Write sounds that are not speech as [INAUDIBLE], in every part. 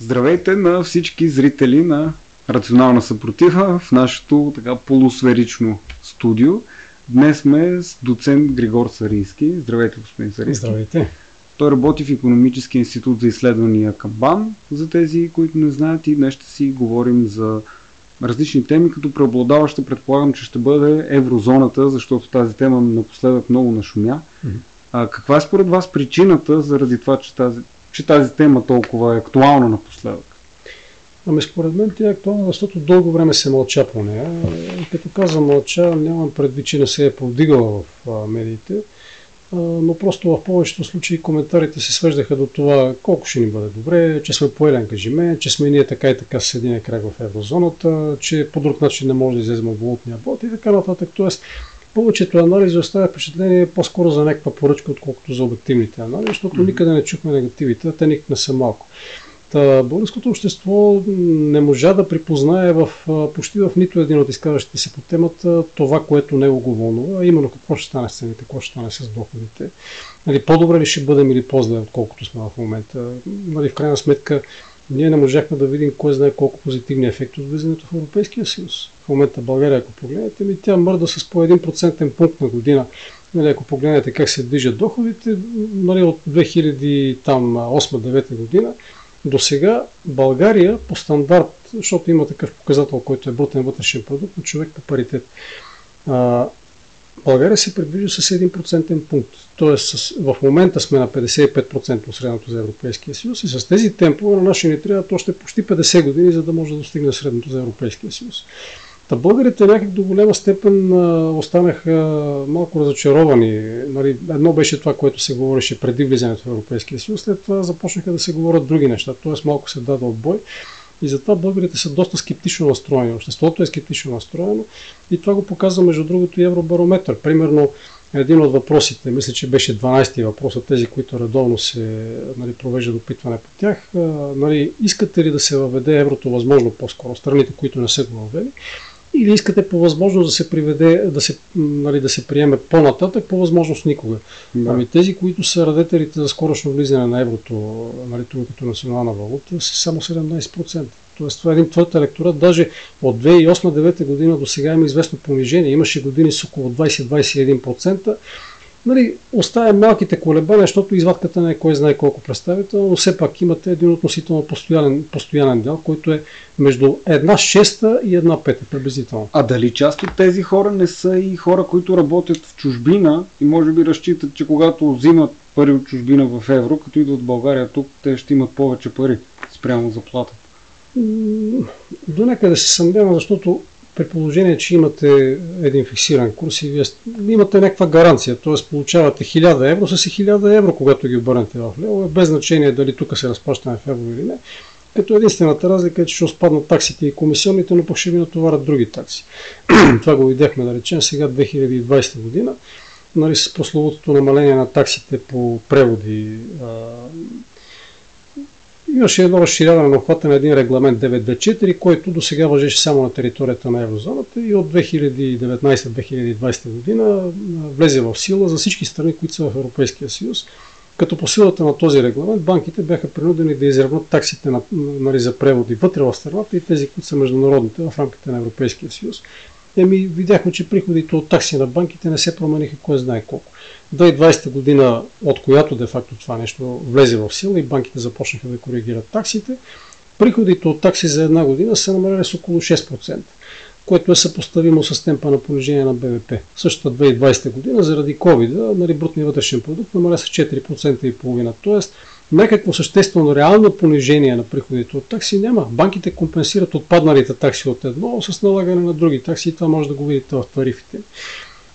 Здравейте на всички зрители на Рационална съпротива в нашето така полусферично студио. Днес сме с доцент Григор Сарийски. Здравейте, господин Сарийски. Здравейте. Той работи в Економически институт за изследвания към БАН, за тези, които не знаят и днес ще си говорим за различни теми, като преобладаваща предполагам, че ще бъде еврозоната, защото тази тема напоследък много нашумя. Mm-hmm. А, каква е според вас причината заради това, че тази, че тази тема толкова е актуална напоследък? Ами според мен тя е актуална, защото дълго време се мълча по нея. Като казвам мълча, нямам предвид, че не се е повдигала в медиите, но просто в повечето случаи коментарите се свеждаха до това колко ще ни бъде добре, че сме поели ангажимент, че сме ние така и така с един крак в еврозоната, че по друг начин не може да излезем от валутния бот и така нататък. Тоест, повечето анализи оставя впечатление по-скоро за някаква поръчка, отколкото за обективните анализи, защото никъде не чухме негативите, те никак не са малко. Та, българското общество не можа да припознае в, почти в нито един от изказващите се по темата това, което не го вълнува, а именно какво ще стане с цените, какво ще стане с доходите. Нали, по-добре ли ще бъдем или по-зле, отколкото сме в момента. Нали, в крайна сметка, ние не можахме да видим кой знае колко позитивни ефекти от влизането в Европейския съюз. В момента България, ако погледнете, ми тя мърда с по 1% пункт на година. Нали, ако погледнете как се движат доходите, нали, от 2008-2009 година до сега България по стандарт, защото има такъв показател, който е брутен вътрешен продукт на човек по паритет, България се приближи с 1% пункт. Тоест с, в момента сме на 55% от средното за Европейския съюз и с тези темпове на нашия ни трябва още почти 50 години, за да може да достигне средното за Европейския съюз. Та българите някак до голяма степен останаха малко разочаровани. Нали, едно беше това, което се говореше преди влизането в Европейския съюз, след това започнаха да се говорят други неща, т.е. малко се даде отбой. И затова българите са доста скептично настроени. Обществото е скептично настроено и това го показва между другото и Евробарометър. Примерно един от въпросите, мисля, че беше 12-ти въпрос от тези, които редовно се нали, провежда допитване по тях. Нали, искате ли да се въведе еврото възможно по-скоро, страните, които не са го въвели? или искате по възможност да се приведе, да се, нали, да се приеме по-нататък, по възможност никога. Да. Ами тези, които са радетелите за скорошно влизане на еврото, нали, като национална валута, са само 17%. Тоест това е един твърд електорат. Даже от 2008-2009 година до сега има известно понижение. Имаше години с около 20-21%. Нали, оставя малките колебания, защото извадката не е кой знае колко представител, но все пак имате един относително постоянен, постоянен дял, който е между една шеста и една пета приблизително. А дали част от тези хора не са и хора, които работят в чужбина и може би разчитат, че когато взимат пари от чужбина в евро, като идват в България тук, те ще имат повече пари спрямо заплата? До някъде се съмнявам, защото при положение, че имате един фиксиран курс и вие имате някаква гаранция, т.е. получавате 1000 евро с 1000 евро, когато ги обърнете в лево, без значение дали тук се разплащаме в евро или не, като единствената разлика е, че ще спаднат таксите и комисионните, но пък ще ви натоварят други такси. [CLEARS THROAT] Това го видяхме, да речем, сега 2020 година, нали, с прословутото намаление на таксите по преводи, Имаше едно разширяване на обхвата на един регламент 924, който до сега въжеше само на територията на еврозоната и от 2019-2020 година влезе в сила за всички страни, които са в Европейския съюз. Като по силата на този регламент банките бяха принудени да изравнат таксите на, нали, за преводи вътре в страната и тези, които са международните в рамките на Европейския съюз. Еми, видяхме, че приходите от такси на банките не се промениха кой знае колко. 2020 година, от която де-факто това нещо влезе в сила и банките започнаха да коригират таксите, приходите от такси за една година са намалели с около 6%, което е съпоставимо с темпа на понижение на БВП. Същата 2020 година, заради COVID, нали, брутния вътрешен продукт намаля с 4% и половина. Тоест, някакво съществено реално понижение на приходите от такси няма. Банките компенсират отпадналите такси от едно с налагане на други такси и това може да го видите в тарифите.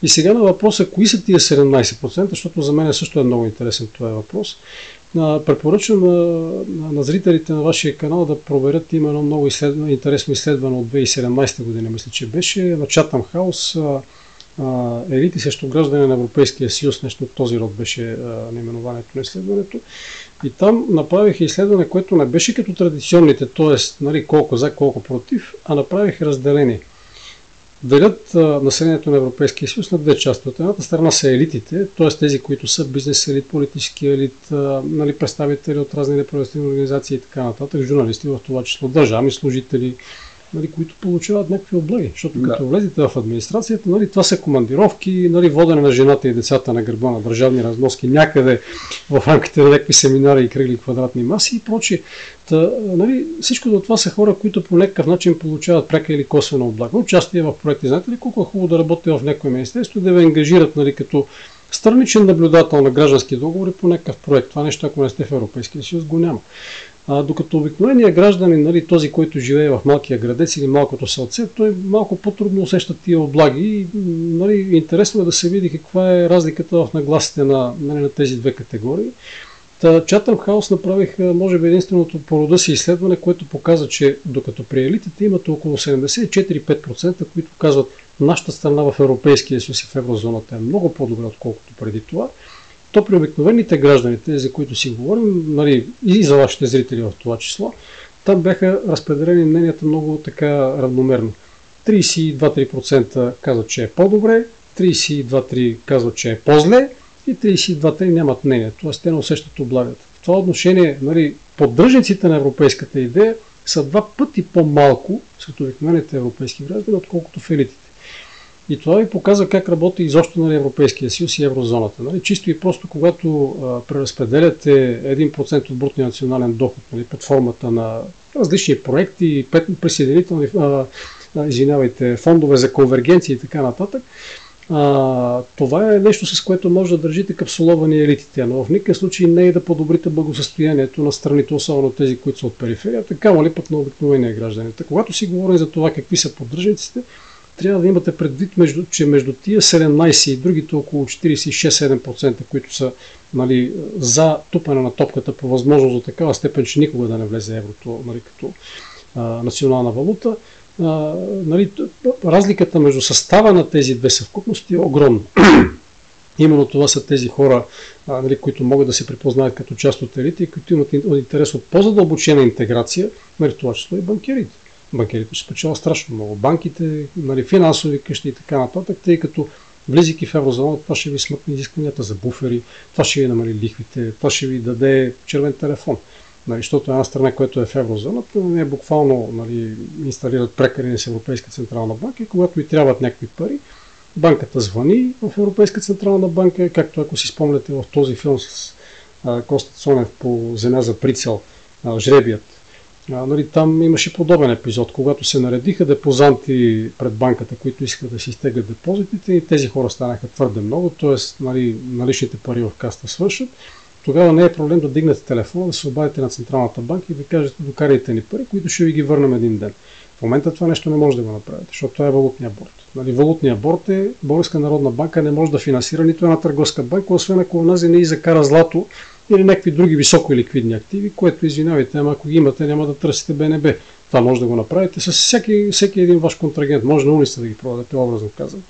И сега на въпроса, кои са тия 17%, защото за мен също е много интересен е въпрос. Препоръчвам на, на, на зрителите на вашия канал да проверят. Има едно много изследване, интересно изследване от 2017 година, мисля, че беше на Chatham House елити срещу граждане на Европейския съюз, нещо от този род беше наименованието на изследването. И там направиха изследване, което не беше като традиционните, т.е. Нали, колко за, колко против, а направиха разделение. Делят населението на Европейския съюз на две части. От едната страна са елитите, т.е. тези, които са бизнес елит, политически елит, нали, представители от разни неправителствени организации и така нататък, журналисти в това число, държавни служители, нали, които получават някакви облаги. Защото да. като влезете в администрацията, нали, това са командировки, нали, водене на жената и децата на гърба на държавни разноски някъде в рамките на някакви семинари и кръгли квадратни маси и прочие. Та, нали, всичко това са хора, които по някакъв начин получават пряка или косвена облага. Участие в проекти. Знаете ли колко е хубаво да работите в някое министерство, да ви ангажират нали, като страничен наблюдател на граждански договори по някакъв проект. Това нещо, ако не сте в Европейския съюз, го няма. А, докато обикновеният гражданин, нали, този, който живее в малкия градец или малкото селце, той малко по-трудно усеща тия облаги и нали, интересно е да се види каква е разликата в нагласите на, нали, на тези две категории. Та, Chatham направих, може би, единственото по рода си изследване, което показа, че докато при елитите имате около 74-5%, които казват нашата страна в Европейския съюз и в еврозоната е много по-добра, отколкото преди това, то при обикновените граждани, тези, за които си говорим, нали, и за вашите зрители в това число, там бяха разпределени мненията много така равномерно. 32-3% казват, че е по-добре, 32-3% казват, че е по-зле и 32-3% нямат мнение. Т.е. те не усещат облагата. В това отношение, нали, поддръжниците на европейската идея са два пъти по-малко сред обикновените европейски граждани, отколкото в елитите. И това ви показва как работи изобщо на нали, Европейския съюз и еврозоната. Нали? Чисто и просто, когато а, преразпределяте 1% от брутния национален доход нали, под формата на различни проекти, присъединителни, а, извинявайте, фондове за конвергенция и така нататък, а, това е нещо, с което може да държите капсуловани елитите, но в никакъв случай не е да подобрите благосъстоянието на страните, особено тези, които са от периферията, камо ли пък на обикновения граждани. Когато си говорим за това какви са поддръжниците, трябва да имате предвид, между, че между тия 17 и другите около 46-7%, които са нали, за тупане на топката по възможност до такава степен, че никога да не влезе еврото нали, като а, национална валута, а, нали, разликата между състава на тези две съвкупности е огромна. [CLEARS THROAT] Именно това са тези хора, а, нали, които могат да се припознаят като част от елите и които имат интерес от по-задълбочена интеграция, нали, това число и банкерите банкерите ще спечелят страшно много. Банките, нали, финансови къщи и така нататък, тъй като влизайки в еврозона, това ще ви смъкне изискванията за буфери, това ще ви намали лихвите, това ще ви даде червен телефон. Нали, защото една страна, която е в еврозоната, не буквално нали, инсталират прекари с Европейска централна банка и когато ви трябват някакви пари, банката звъни в Европейска централна банка, както ако си спомняте в този филм с Коста Цонев по Земя за прицел, жребият, а, нали, там имаше подобен епизод, когато се наредиха депозанти пред банката, които искаха да си изтеглят депозитите и тези хора станаха твърде много, т.е. Нали, наличните пари в каста свършат. Тогава не е проблем да дигнете телефона, да се обадите на Централната банка и да кажете докарайте ни пари, които ще ви ги върнем един ден. В момента това нещо не може да го направите, защото това е валутния борт. Нали, валутния борт е Българска народна банка не може да финансира нито една търговска банка, освен ако онази не и закара злато или някакви други високо ликвидни активи, което извинявайте, ама ако ги имате, няма да търсите БНБ. Това може да го направите с всеки, всеки един ваш контрагент. Може на улица да ги продадете, образно казвам.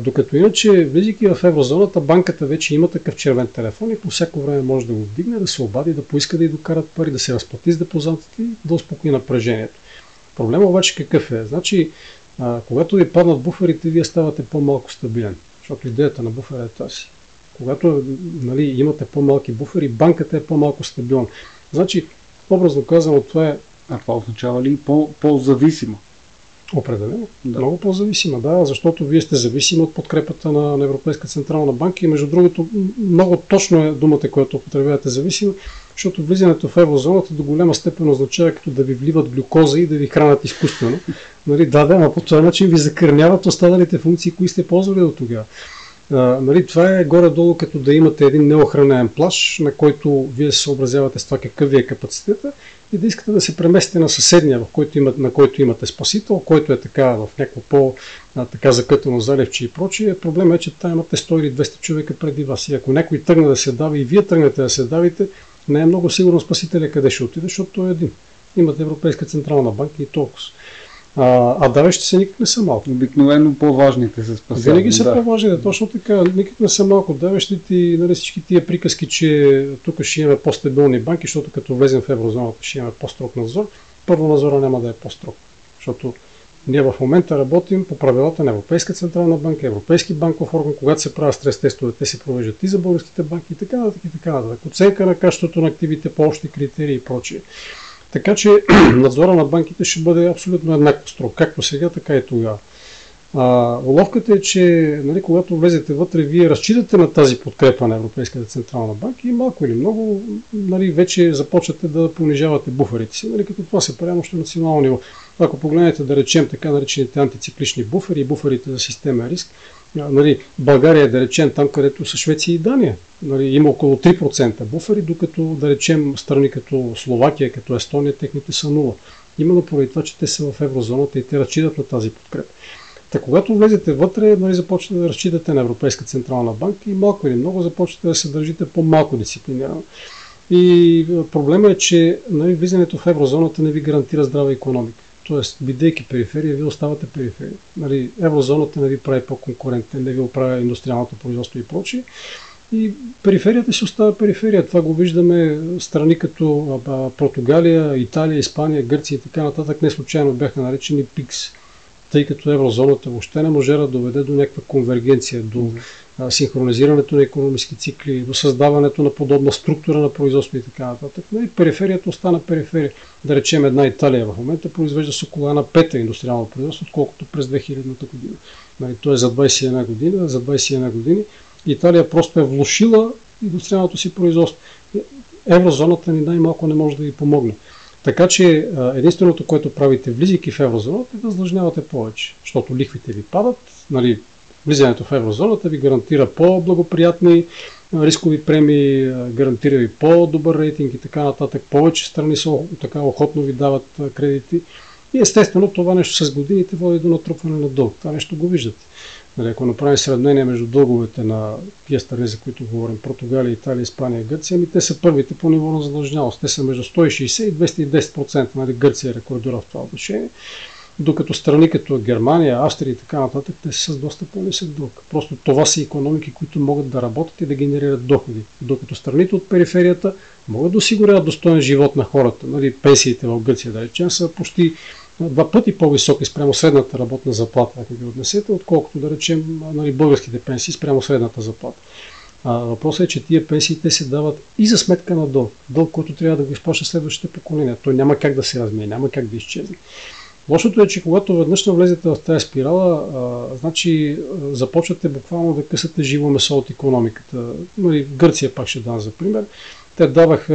Докато иначе, влизайки в еврозоната, банката вече има такъв червен телефон и по всяко време може да го вдигне, да се обади, да поиска да й докарат пари, да се разплати с депозантите и да успокои напрежението. Проблема обаче какъв е? Значи, когато ви паднат буферите, вие ставате по-малко стабилен. Защото идеята на буфера е тази. Когато нали, имате по-малки буфери, банката е по-малко стабилна. Значи, образно казано, това е... А това означава ли по- по-зависима? Определено. Да. Много по-зависима, да, защото вие сте зависими от подкрепата на, на Европейска централна банка и между другото много точно е думата, която употребявате зависима, защото влизането в еврозоната до голяма степен означава като да ви вливат глюкоза и да ви хранят изкуствено. Нали, да, да, но по този начин ви закърняват останалите функции, които сте ползвали до тогава. Нали, това е горе-долу като да имате един неохранен плаш, на който вие се съобразявате с това какъв ви е капацитета и да искате да се преместите на съседния, в който имат, на който имате спасител, който е така в някакво по така закътано заливче и прочие. Проблемът е, че там имате 100 или 200 човека преди вас. И ако някой тръгне да се дави и вие тръгнете да се давите, не е много сигурно спасителя къде ще отиде, защото той е един. Имате Европейска централна банка и толкова. А, а давещите се никак не са малко. Обикновено по-важните се спасяват. Винаги са да. по-важните, точно така. Никак не са малко давещите и нали, всички тия приказки, че тук ще имаме по-стабилни банки, защото като влезем в еврозоната ще имаме по-строг надзор. Първо надзора няма да е по-строг, защото Ние в момента работим по правилата на Европейска централна банка, Европейски банков орган, когато се правят стрес тестове, те се провеждат и за българските банки и така нататък и така нататък. Оценка на качеството на активите по общи критерии и прочие. Така че [CLEARS THROAT] надзора на банките ще бъде абсолютно еднакво строг, както сега, така и тогава. А, уловката е, че нали, когато влезете вътре, вие разчитате на тази подкрепа на Европейската централна банка и малко или много нали, вече започвате да понижавате буферите си, нали, като това се прави още на национално ниво. Ако погледнете да речем така наречените антициклични буфери и буферите за системен риск, нали, България да речем там, където са Швеция и Дания. Нали, има около 3% буфери, докато да речем страни като Словакия, като Естония, техните са 0. Именно поради това, че те са в еврозоната и те разчитат на тази подкрепа. Та когато влезете вътре, нали, започвате да разчитате на Европейска централна банка и малко или много започвате да се държите по-малко дисциплинирано. И проблема е, че нали, влизането в еврозоната не ви гарантира здрава економика. Тоест, бидейки периферия, вие оставате периферия. Нали, еврозоната не ви прави по-конкурентен, не ви оправя индустриалното производство и прочие. И периферията си остава периферия. Това го виждаме страни като Португалия, Италия, Испания, Гърция и така нататък. Не случайно бяха наречени ПИКС тъй като еврозоната въобще не може да доведе до някаква конвергенция, до синхронизирането на економически цикли, до създаването на подобна структура на производство и така нататък. Но и периферията остана периферия. Да речем една Италия в момента произвежда с около една пета индустриално производство, отколкото през 2000 година. Нали, то е за 21 година, за 21 години Италия просто е влушила индустриалното си производство. Еврозоната ни най-малко не може да ви помогне. Така че единственото, което правите влизайки в еврозоната е да задлъжнявате повече, защото лихвите ви падат, нали, влизането в еврозоната ви гарантира по-благоприятни рискови премии, гарантира ви по-добър рейтинг и така нататък. Повече страни са така охотно ви дават кредити. И естествено това нещо с годините води до натрупване на дълг. Това нещо го виждате. Нали, ако направим сравнение между дълговете на тия страни, за които говорим, Португалия, Италия, Испания, Гърция, ами те са първите по ниво на задлъжнялост. Те са между 160 и 210%. Нали, Гърция е рекордира в това отношение. Докато страни като Германия, Австрия и така нататък, те са с доста по-нисък дълг. Просто това са економики, които могат да работят и да генерират доходи. Докато страните от периферията могат да осигуряват достоен живот на хората. Нали, пенсиите в Гърция, да речем, са почти два пъти по-високи спрямо средната работна заплата, ако ги отнесете, отколкото да речем нали, българските пенсии спрямо средната заплата. А, въпросът е, че тия пенсиите се дават и за сметка на дълг. Дълг, който трябва да го изплаща следващите поколения. Той няма как да се размие, няма как да изчезне. Лошото е, че когато веднъж навлезете в тази спирала, а, значи а, започвате буквално да късате живо месо от економиката. Нали, в Гърция пак ще дам за пример. Те даваха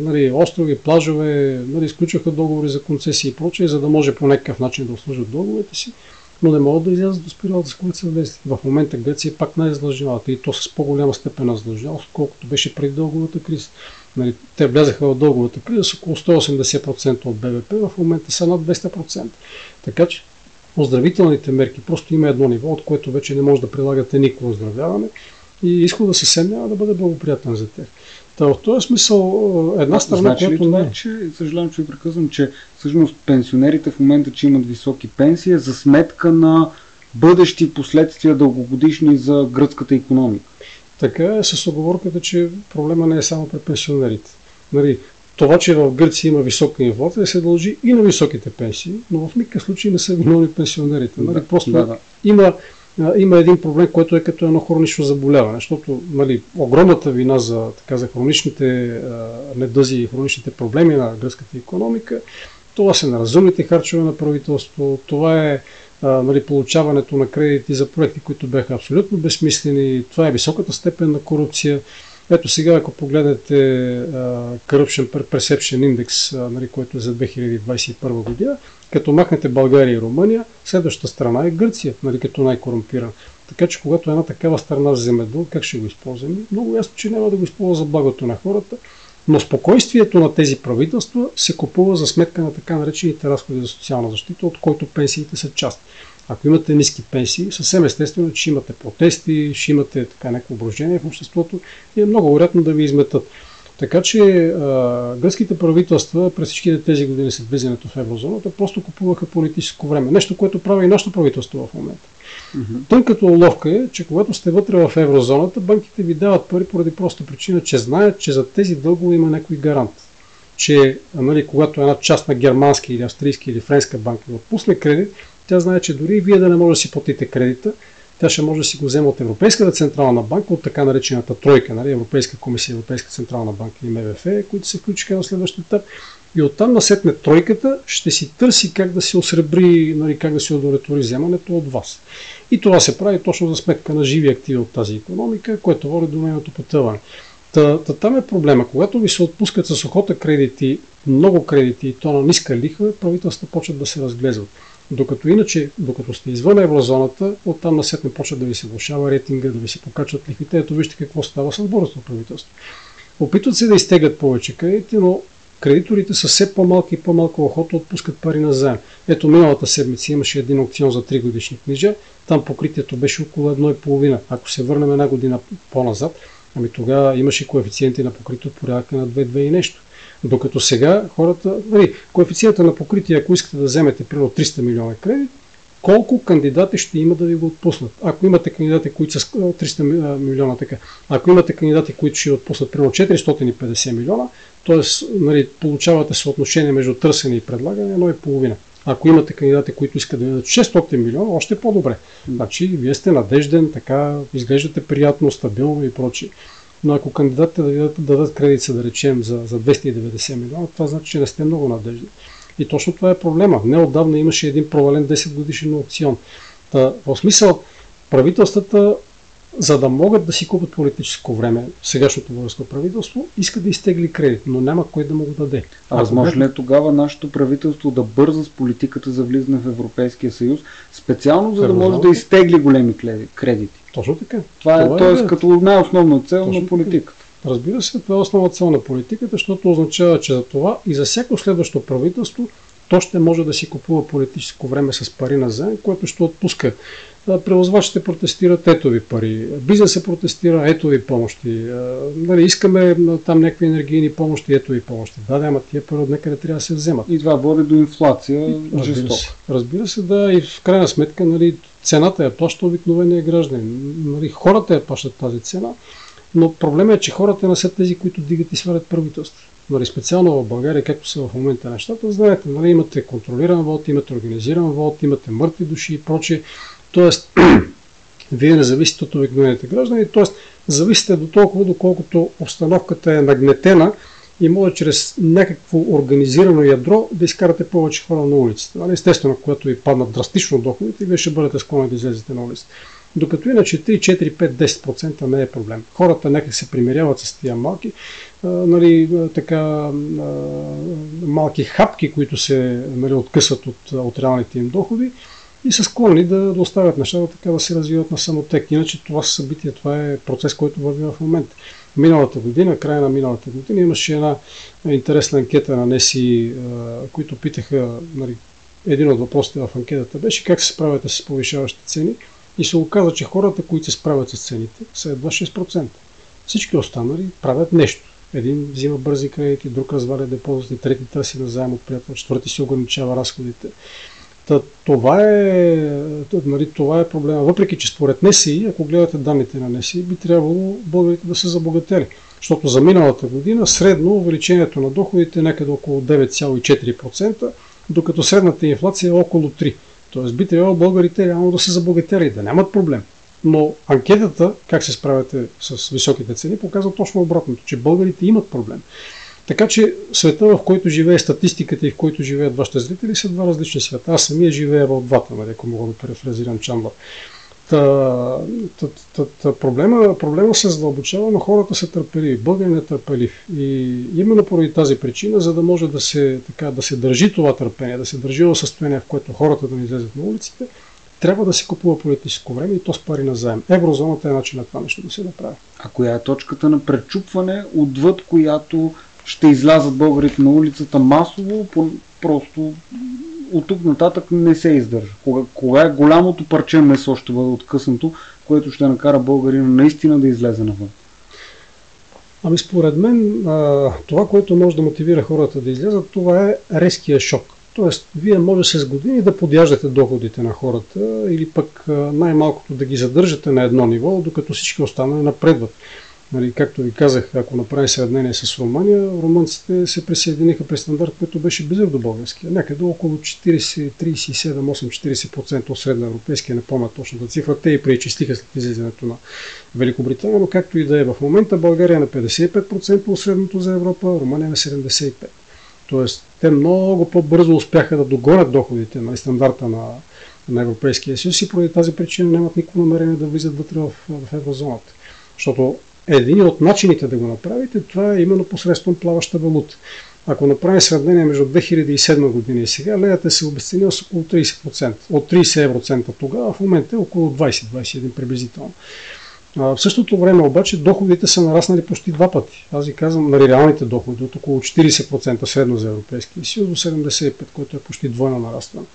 нали, острови, плажове, нали, изключваха договори за концесии и прочее, за да може по някакъв начин да обслужат договорите си, но не могат да излязат до спиралата, с която са влезли. В момента Гърция е пак най-задлъжнялата и то с по-голяма степен на задлъжнялост, колкото беше преди дълговата криза. Нали, те влязаха в дълговата криза с около 180% от БВП, в момента са над 200%. Така че оздравителните мерки просто има едно ниво, от което вече не може да прилагате никакво оздравяване и изхода съвсем няма да бъде благоприятен за тях. Та, в този смисъл една страна, значи която това, не... че, съжалявам, че ви прекъсвам, че всъщност пенсионерите в момента, че имат високи пенсии, е за сметка на бъдещи последствия дългогодишни за гръцката економика. Така е с оговорката, че проблема не е само при пенсионерите. Нали, това, че в Гърция има висока инфлация, се дължи и на високите пенсии, но в никакъв случай не са виновни пенсионерите. Нали, просто да, да. има има един проблем, който е като едно хронично заболяване, защото нали, огромната вина за, така, за хроничните недъзи и хроничните проблеми на гръцката економика, това са неразумните харчове на правителство, това е нали, получаването на кредити за проекти, които бяха абсолютно безсмислени, това е високата степен на корупция. Ето сега, ако погледнете uh, Corruption Perception Index, uh, нали, който е за 2021 година, като махнете България и Румъния, следващата страна е Гърция, нали, като най-корумпирана. Така че когато една такава страна вземе дълг, как ще го използваме? Много ясно, че няма да го използва за благото на хората, но спокойствието на тези правителства се купува за сметка на така наречените разходи за социална защита, от който пенсиите са част. Ако имате ниски пенсии, съвсем естествено, че имате протести, ще имате така някакво оброжение в обществото и е много вероятно да ви изметат. Така че а, гръцките правителства през всичките тези години след влизането в еврозоната просто купуваха политическо време. Нещо, което прави и нашето правителство в момента. Mm-hmm. Тън като уловка е, че когато сте вътре в еврозоната, банките ви дават пари поради проста причина, че знаят, че за тези дългове има някой гарант. Че нали, когато една част на германски или австрийски или френска банка отпусне кредит, Тя знае, че дори и вие да не може да си платите кредита, тя ще може да си го вземе от Европейската централна банка, от така наречената тройка, нали, Европейска комисия, Европейска централна банка и МВФ, които се включиха на следващия етап. И оттам насетне тройката ще си търси как да се осребри, нали, как да се удовлетвори вземането от вас. И това се прави точно за сметка на живи активи от тази економика, което води до нейното потъване. Та, та, там е проблема. Когато ви се отпускат с охота кредити, много кредити и то на ниска лихва, правителствата почват да се разглезват. Докато иначе, докато сте извън еврозоната, оттам насетне почва да ви се влушава рейтинга, да ви се покачват лихвите. Ето вижте какво става с българското правителство. Опитват се да изтегат повече кредити, но кредиторите са все по-малки и по-малко охота отпускат пари на заем. Ето миналата седмица имаше един аукцион за 3 годишни книжа, там покритието беше около 1,5. Ако се върнем една година по-назад, ами тогава имаше коефициенти на покритие от порядъка на 2-2 и нещо. Докато сега хората, нали, коефициента на покритие, ако искате да вземете примерно 300 милиона кредит, колко кандидати ще има да ви го отпуснат. Ако имате кандидати, които са 300 милиона така, ако имате кандидати, които ще отпуснат примерно 450 милиона, т.е. Нали, получавате съотношение между търсене и предлагане едно и половина. Ако имате кандидати, които искат да дадат 600 милиона, още по-добре. Значи, вие сте надежден, така, изглеждате приятно, стабилно и прочие. Но ако кандидатите да дадат, дадат кредит, да речем, за, за 290 милиона, това значи, че не сте много надежден. И точно това е проблема. Неотдавна имаше един провален 10 годишен аукцион. Та, в смисъл, правителствата, за да могат да си купат политическо време, сегашното българско правителство, иска да изтегли кредит, но няма кой да му го даде. А възможно ли е тогава нашето правителство да бърза с политиката за влизане в Европейския съюз, специално за да може да изтегли големи кредити? Точно така. Това, е, това е, т.е. като най-основна цел Точно на политиката. Така. Разбира се, това е основна цел на политиката, защото означава, че за това и за всяко следващо правителство то ще може да си купува политическо време с пари на заем, което ще отпуска. Превозвачите протестират етови пари, бизнесът протестира етови помощи, нали, искаме там някакви енергийни помощи, етови помощи. Да, да, ама тия пари от някъде трябва да се вземат. И това води до инфлация. разбира, се, разбира се, да, и в крайна сметка нали, цената я плаща обикновения гражданин. Нали, хората я плащат тази цена, но проблемът е, че хората не са тези, които дигат и свалят правителство. Нали, специално в България, както са в момента нещата, знаете, нали, имате контролиран вод, имате организиран вод, имате мъртви души и прочие. Тоест, [CLEARS THROAT] вие не зависите от обикновените граждани, т.е. зависите до толкова, доколкото обстановката е нагнетена и може чрез някакво организирано ядро да изкарате повече хора на улицата. Нали? Естествено, когато ви паднат драстично доходите, вие ще бъдете склонни да излезете на улицата. Докато иначе 3, 4, 5, 10% не е проблем. Хората нека се примиряват с тия малки, нали, така, малки хапки, които се нали, откъсват от, от реалните им доходи и са склонни да, да оставят нещата така да се развиват на самотек. Иначе това събитие, това е процес, който върви в момента. Миналата година, края на миналата година, имаше една интересна анкета на НЕСИ, които питаха, нали, един от въпросите в анкетата беше как се справяте с повишаващи цени и се оказа, че хората, които се справят с цените, са едва 6%. Всички останали правят нещо. Един взима бързи кредити, друг разваля депозити, трети търси на заем от приятел, четвърти си ограничава разходите. Та, това, е, нали, това е проблема. Въпреки, че според НЕСИ, ако гледате данните на НЕСИ, би трябвало българите да се забогатели. Защото за миналата година средно увеличението на доходите е някъде около 9,4%, докато средната инфлация е около 3%. Тоест би трябвало българите реално да се забогатели да нямат проблем. Но анкетата, как се справяте с високите цени, показва точно обратното, че българите имат проблем. Така че света, в който живее статистиката и в който живеят вашите зрители, са два различни света. Аз самия живея в двата, нали, ако мога да префразирам Чандлър. Та, та, та, та, проблема, проблема се задълбочава, но хората са търпеливи. Българин е търпелив. И именно поради тази причина, за да може да се, така, да се държи това търпение, да се държи в състояние, в което хората да не излезат на улиците, трябва да се купува политическо време и то с пари на заем. Еврозоната е начин на това нещо да се направи. А коя е точката на пречупване, отвъд която ще излязат българите на улицата масово, просто от тук нататък не се издържа. Кога, кога е голямото парче месо ще бъде откъснато, което ще накара българина наистина да излезе навън? Ами според мен това, което може да мотивира хората да излязат, това е резкия шок. Тоест, вие може с години да подяждате доходите на хората или пък най-малкото да ги задържате на едно ниво, докато всички останали напредват. Нали, както ви казах, ако направим сравнение с Румъния, румънците се присъединиха при стандарт, който беше близък до българския. Някъде около 40, 37, 8, 40% от средноевропейския, не помня точната цифра. Те и преизчислиха след излизането на Великобритания, но както и да е в момента, България е на 55% от средното за Европа, Румъния е на 75%. Тоест, те много по-бързо успяха да догонят доходите на стандарта на, на Европейския съюз и поради тази причина нямат никакво намерение да влизат вътре в, в еврозоната. Защото един от начините да го направите, това е именно посредством плаваща валута. Ако направим сравнение между 2007 година и сега, леята се обесценила с около 30%. От 30 евроцента тогава, в момента е около 20-21 приблизително. В същото време обаче доходите са нараснали почти два пъти. Аз ви казвам, нали, реалните доходи от около 40% средно за Европейския съюз до 75%, което е почти двойно нарастване.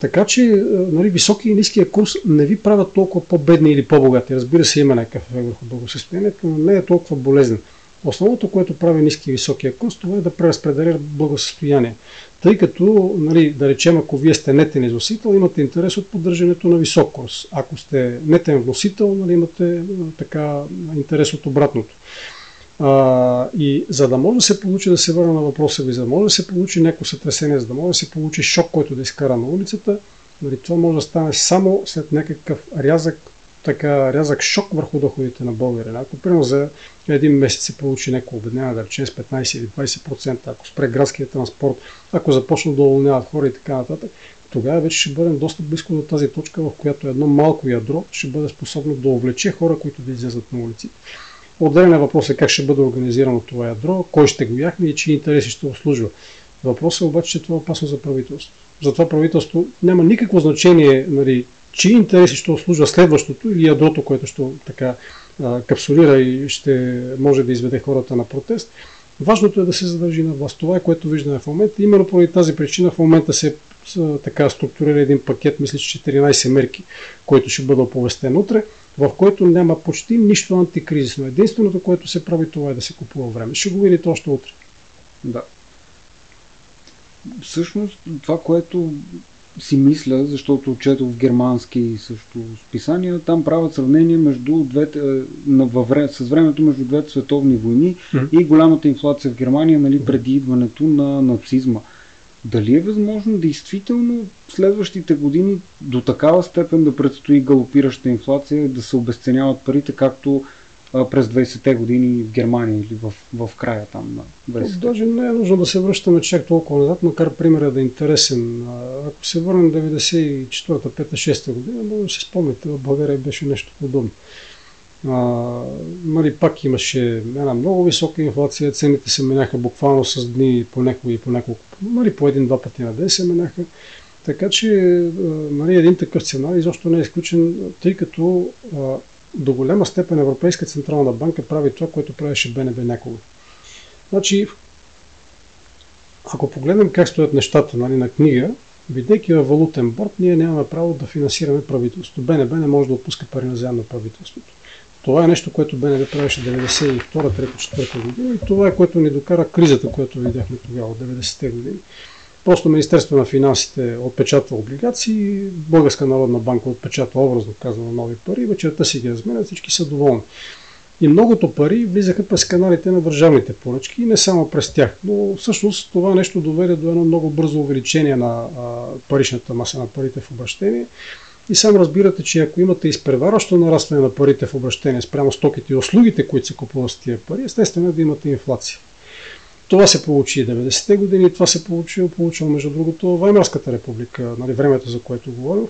Така че нали, високия и ниския курс не ви правят толкова по-бедни или по-богати. Разбира се, има някакъв ефект върху благосъстоянието, но не е толкова болезнен. Основното, което прави ниски и високия курс, това е да преразпределя благосъстояние. Тъй като, нали, да речем, ако вие сте нетен износител, имате интерес от поддържането на висок курс. Ако сте нетен вносител, нали, имате така интерес от обратното. А, и за да може да се получи, да се върна на въпроса ви, за да може да се получи някакво сътресение, за да може да се получи шок, който да изкара на улицата, нали, това може да стане само след някакъв рязък, така, рязък шок върху доходите на българина. Ако примерно за един месец се получи някакво обедняване, да речем с 15 или 20%, ако спре градския транспорт, ако започнат да уволняват хора и така нататък, тогава вече ще бъдем доста близко до тази точка, в която едно малко ядро ще бъде способно да увлече хора, които да излезат на улиците. Отделен е въпрос е как ще бъде организирано това ядро, кой ще го яхне и чии интереси ще обслужва. Въпросът е обаче, че това е опасно за правителство. Затова правителство няма никакво значение, нали, чии интереси ще обслужва следващото или ядрото, което ще така капсулира и ще може да изведе хората на протест. Важното е да се задържи на власт. Това е което виждаме в момента. Именно поради тази причина в момента се така структурира един пакет, мисля, че 14 мерки, който ще бъде оповестен утре в който няма почти нищо антикризисно. Единственото, което се прави, това е да се купува време. Ще го видите още утре. Да. Всъщност, това, което си мисля, защото четох в германски също списания, там правят сравнение между двете, е, на, във с времето между двете световни войни mm-hmm. и голямата инфлация в Германия нали, преди идването на нацизма. Дали е възможно действително следващите години до такава степен да предстои галопираща инфлация, да се обесценяват парите, както през 20-те години в Германия или в, в края там на 20-те? Даже не е нужно да се връщаме чак толкова назад, макар примерът да е интересен. Ако се върнем 94-та, 5-та, 6-та година, може да се спомните, в България беше нещо подобно. А, нали, пак имаше една много висока инфлация, цените се меняха буквално с дни по няколко и по няколко, нали, по един-два пъти на ден се меняха. Така че нали, един такъв сценарий изобщо не е изключен, тъй като а, до голяма степен Европейска централна банка прави това, което правеше БНБ някога. Значи, ако погледнем как стоят нещата нали, на книга, бидейки във валутен борт, ние нямаме право да финансираме правителството. БНБ не може да отпуска пари на на правителството. Това е нещо, което БНБ правеше 92 3 4 година и това е което ни докара кризата, която видяхме тогава от 90-те години. Просто Министерство на финансите отпечатва облигации, Българска народна банка отпечатва образно казано нови пари, вечерта си ги разменят, всички са доволни. И многото пари влизаха през каналите на държавните поръчки и не само през тях. Но всъщност това нещо доведе до едно много бързо увеличение на паричната маса на парите в обращение и сам разбирате, че ако имате изпреварващо нарастване на парите в обращение спрямо стоките и услугите, които се купуват с тия пари, естествено е да имате инфлация. Това се получи 90-те години това се получило, получило между другото Ваймарската република, нали, времето за което говорим.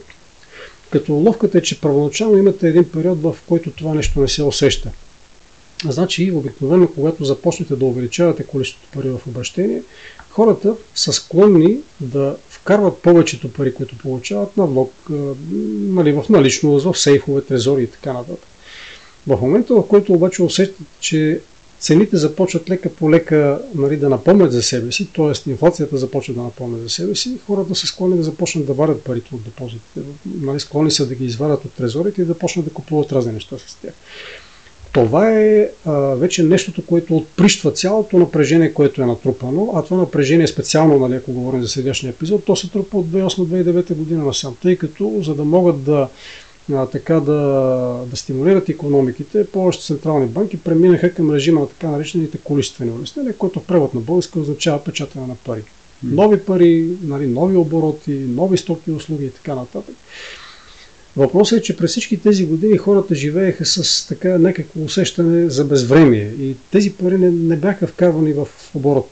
Като ловката е, че първоначално имате един период, в който това нещо не се усеща. Значи, обикновено, когато започнете да увеличавате количеството пари в обращение, хората са склонни да вкарват повечето пари, които получават на влог, нали, в наличност, в сейфове, трезори и така нататък. В момента, в който обаче усещат, че цените започват лека по лека нали, да напомнят за себе си, т.е. инфлацията започва да напомня за себе си, хората са склонни да започнат да варят парите от депозитите. Нали, склонни са да ги извадят от трезорите и да почнат да купуват разни неща с тях. Това е а, вече нещото, което отприщва цялото напрежение, което е натрупано, а това напрежение специално, нали, ако говорим за сегашния епизод, то се трупа от 2008-2009 година насам, тъй като за да могат да а, така да, да стимулират економиките, повечето централни банки преминаха към режима на така наречените количествени улеснения, който в превод на българска означава печатане на пари. Нови пари, нали, нови обороти, нови стоки, услуги и така нататък. Въпросът е, че през всички тези години хората живееха с така някакво усещане за безвремие и тези пари не, не бяха вкарвани в оборот.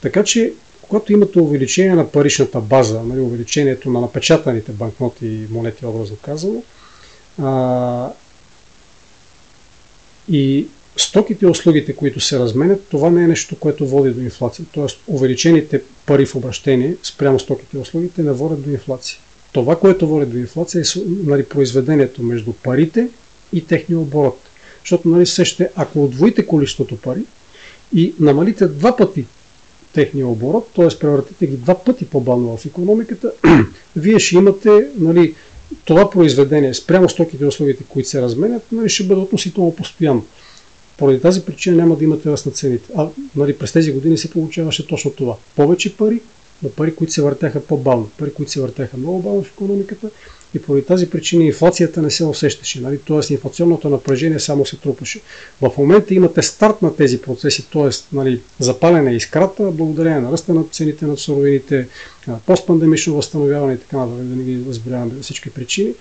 Така че, когато имате увеличение на паричната база, нали, увеличението на напечатаните банкноти и монети, образно казано, а, и стоките и услугите, които се разменят, това не е нещо, което води до инфлация. Тоест, увеличените пари в обращение спрямо стоките и услугите не водят до инфлация. Това, което води до инфлация е нали, произведението между парите и техния оборот. Защото, нали, сещате, ако отвоите количеството пари и намалите два пъти техния оборот, т.е. превратите ги два пъти по-бавно в економиката, [CLEARS THROAT] вие ще имате нали, това произведение спрямо стоките и услугите, които се разменят, нали, ще бъде относително постоянно. Поради тази причина няма да имате ръст на цените. А нали, през тези години се получаваше точно това. Повече пари, но пари, които се въртяха по-бавно, пари, които се въртяха много бавно в економиката и поради тази причина инфлацията не се усещаше. Нали? Т.е. инфлационното напрежение само се трупаше. В момента имате старт на тези процеси, т.е. Нали, запалене и искрата, благодарение на ръста на цените на суровините, постпандемично възстановяване и така нататък, да не ги разбираме всички причини.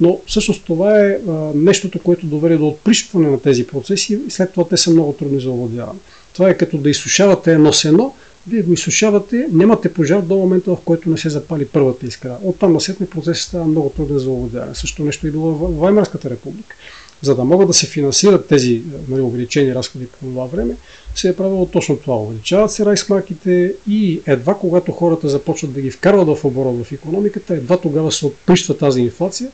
Но всъщност това е а, нещото, което доведе до отприщване на тези процеси и след това те са много трудни за овладяване. Това е като да изсушавате едно сено, вие го изсушавате, нямате пожар до момента, в който не се запали първата искра. Оттам насетне процесът става много труден за овладяване. Също нещо е било в Ваймарската република. За да могат да се финансират тези нали, увеличени разходи по това време, се е правило точно това. Увеличават се райсмарките и едва когато хората започват да ги вкарват в оборот в економиката, едва тогава се отприщва тази инфлация,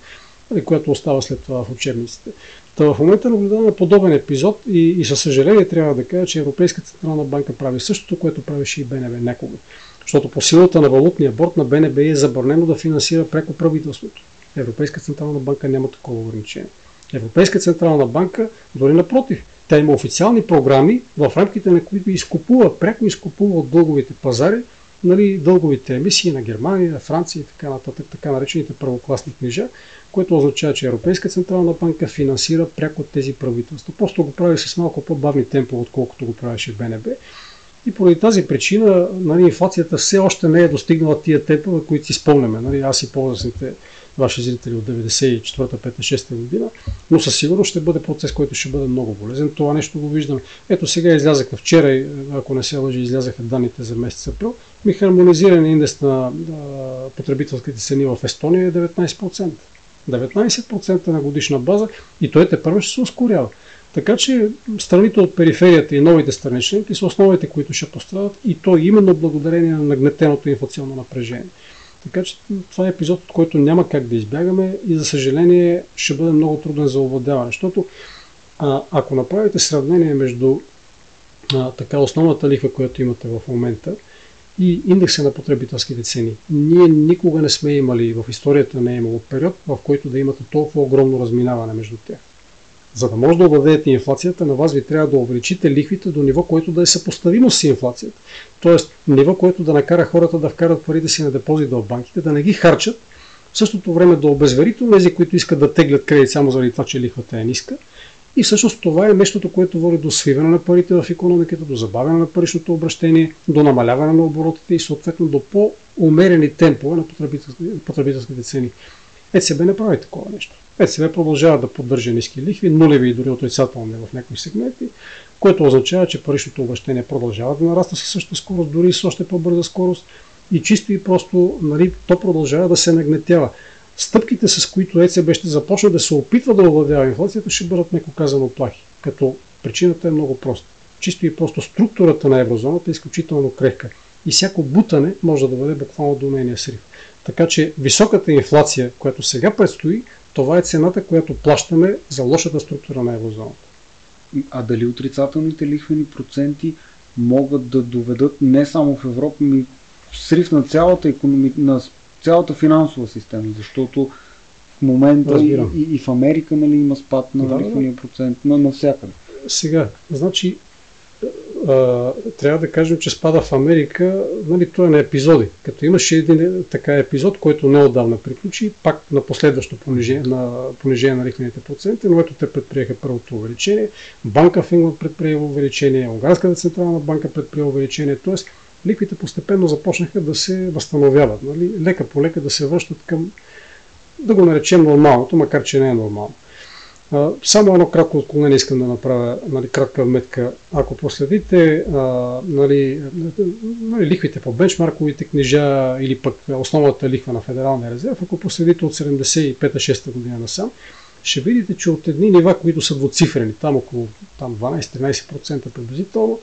нали, която остава след това в учебниците. Та в момента наблюдаваме подобен епизод и, и със съжаление трябва да кажа, че Европейската централна банка прави същото, което правеше и БНБ някога. Защото по силата на валутния борт на БНБ е забранено да финансира преко правителството. Европейска централна банка няма такова ограничение. Европейска централна банка, дори напротив, тя има официални програми, в рамките на които изкупува, пряко изкупува от дълговите пазари нали, дълговите емисии на Германия, Франция и така нататък, така наречените правокласни книжа, което означава, че Европейска централна банка финансира пряко тези правителства. Просто го прави с малко по-бавни темпове, отколкото го правеше БНБ. И поради тази причина нали, инфлацията все още не е достигнала тия темпове, които си спомняме. Нали, аз и по-възрастните ваши зрители от 94-та, 5 6 година, но със сигурност ще бъде процес, който ще бъде много болезен. Това нещо го виждаме. Ето сега излязаха вчера, ако не се лъжи, излязаха данните за месец април. Ми хармонизиран индекс на потребителските цени в Естония е 19%. 19% на годишна база и той те първо ще се ускорява. Така че страните от периферията и новите страни членки са основите, които ще пострадат и то именно благодарение на нагнетеното инфлационно напрежение. Така че това е епизод, от който няма как да избягаме и за съжаление ще бъде много труден за овладяване, защото а, ако направите сравнение между а, така основната лихва, която имате в момента и индекса на потребителските цени, ние никога не сме имали, в историята не е имало период, в който да имате толкова огромно разминаване между тях. За да може да овладеете инфлацията, на вас ви трябва да увеличите лихвите до ниво, което да е съпоставимо с инфлацията. Тоест, ниво, което да накара хората да вкарат парите си на депозит в банките, да не ги харчат, в същото време да обезверите тези, които искат да теглят кредит само заради това, че лихвата е ниска. И всъщност това е нещото, което води до свиване на парите в економиката, до забавяне на паричното обращение, до намаляване на оборотите и съответно до по-умерени темпове на потребителските цени. ЕЦБ не прави такова нещо. ЕЦБ продължава да поддържа ниски лихви, нулеви и дори отрицателни в някои сегменти, което означава, че паричното обращение продължава да нараства със същата скорост, дори с още по-бърза скорост и чисто и просто нали, то продължава да се нагнетява. Стъпките, с които ЕЦБ ще започне да се опитва да овладява инфлацията, ще бъдат неко казано плахи, като причината е много проста. Чисто и просто структурата на еврозоната е изключително крехка и всяко бутане може да доведе буквално до нейния срив. Така че високата инфлация, която сега предстои, това е цената, която плащаме за лошата структура на еврозоната. А дали отрицателните лихвени проценти могат да доведат не само в Европа, но срив на цялата, економи... на цялата финансова система, защото в момента и, и, и в Америка нали, има спад на да, лихвения процент, на навсякъде. Сега, значи, а, трябва да кажем, че спада в Америка, нали, това е на епизоди. Като имаше един така епизод, който неодавна приключи, пак на последващо понижение на, понижение на лихвените проценти, но ето те предприеха първото увеличение, Банка в Ингланд предприе увеличение, Унгарската централна банка предприе увеличение, т.е. лихвите постепенно започнаха да се възстановяват, нали, лека по лека да се връщат към, да го наречем нормалното, макар че не е нормално. Само едно кратко отклонение искам да направя, нали, кратка вметка. Ако проследите нали, нали, лихвите по бенчмарковите книжа или пък основната лихва на Федералния резерв, ако проследите от 75-6 година насам, ще видите, че от едни нива, които са двуцифрени, там около там 12-13% приблизително,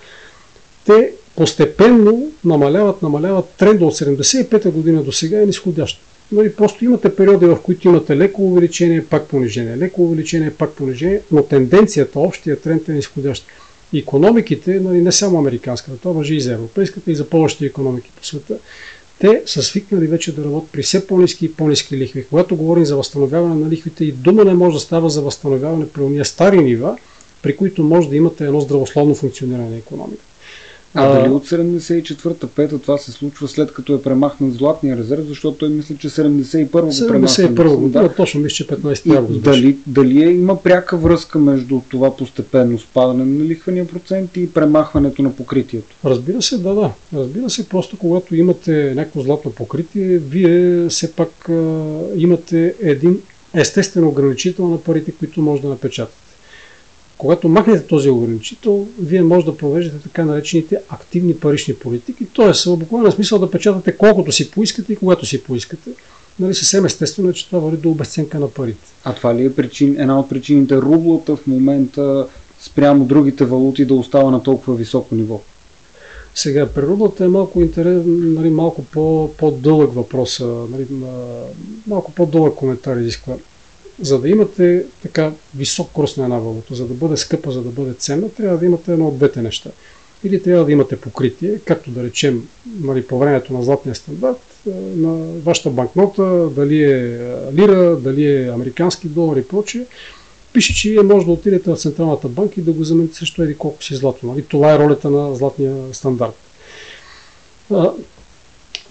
те постепенно намаляват, намаляват. Тренда от 75-та година до сега е нисходящ. Нали, просто имате периоди, в които имате леко увеличение, пак понижение, леко увеличение, пак понижение, но тенденцията, общия тренд е нисходящ. Икономиките, нали, не само американската, това въжи и за европейската и за повечето економики по света, те са свикнали вече да работят при все по-низки и по-низки лихви. Когато говорим за възстановяване на лихвите, и дума не може да става за възстановяване при уния стари нива, при които може да имате едно здравословно функциониране на економиката. А, а дали от 74-та, 5 това се случва след като е премахнат златния резерв, защото той мисля, че 71-та го 71 година, да. точно мисля, че 15 август. Дали, дали е, има пряка връзка между това постепенно спадане на лихвения процент и премахването на покритието? Разбира се, да, да. Разбира се, просто когато имате някакво златно покритие, вие все пак а, имате един естествен ограничител на парите, които може да напечатате. Когато махнете този ограничител, вие може да провеждате така наречените активни парични политики, т.е. в буквален смисъл да печатате колкото си поискате и когато си поискате. Нали, съвсем естествено, че това води до обесценка на парите. А това ли е причин, една от причините рублата в момента спрямо другите валути да остава на толкова високо ниво? Сега, при рублата е малко, интерес, нали, малко по, по-дълъг въпрос, нали, малко по-дълъг коментар изисква за да имате така висок курс на една валута, за да бъде скъпа, за да бъде ценна, трябва да имате едно от двете неща. Или трябва да имате покритие, както да речем нали, по времето на златния стандарт, на вашата банкнота, дали е лира, дали е американски долар и прочее, пише, че вие може да отидете в Централната банка и да го замените също еди колко си злато. Нали? Това е ролята на златния стандарт.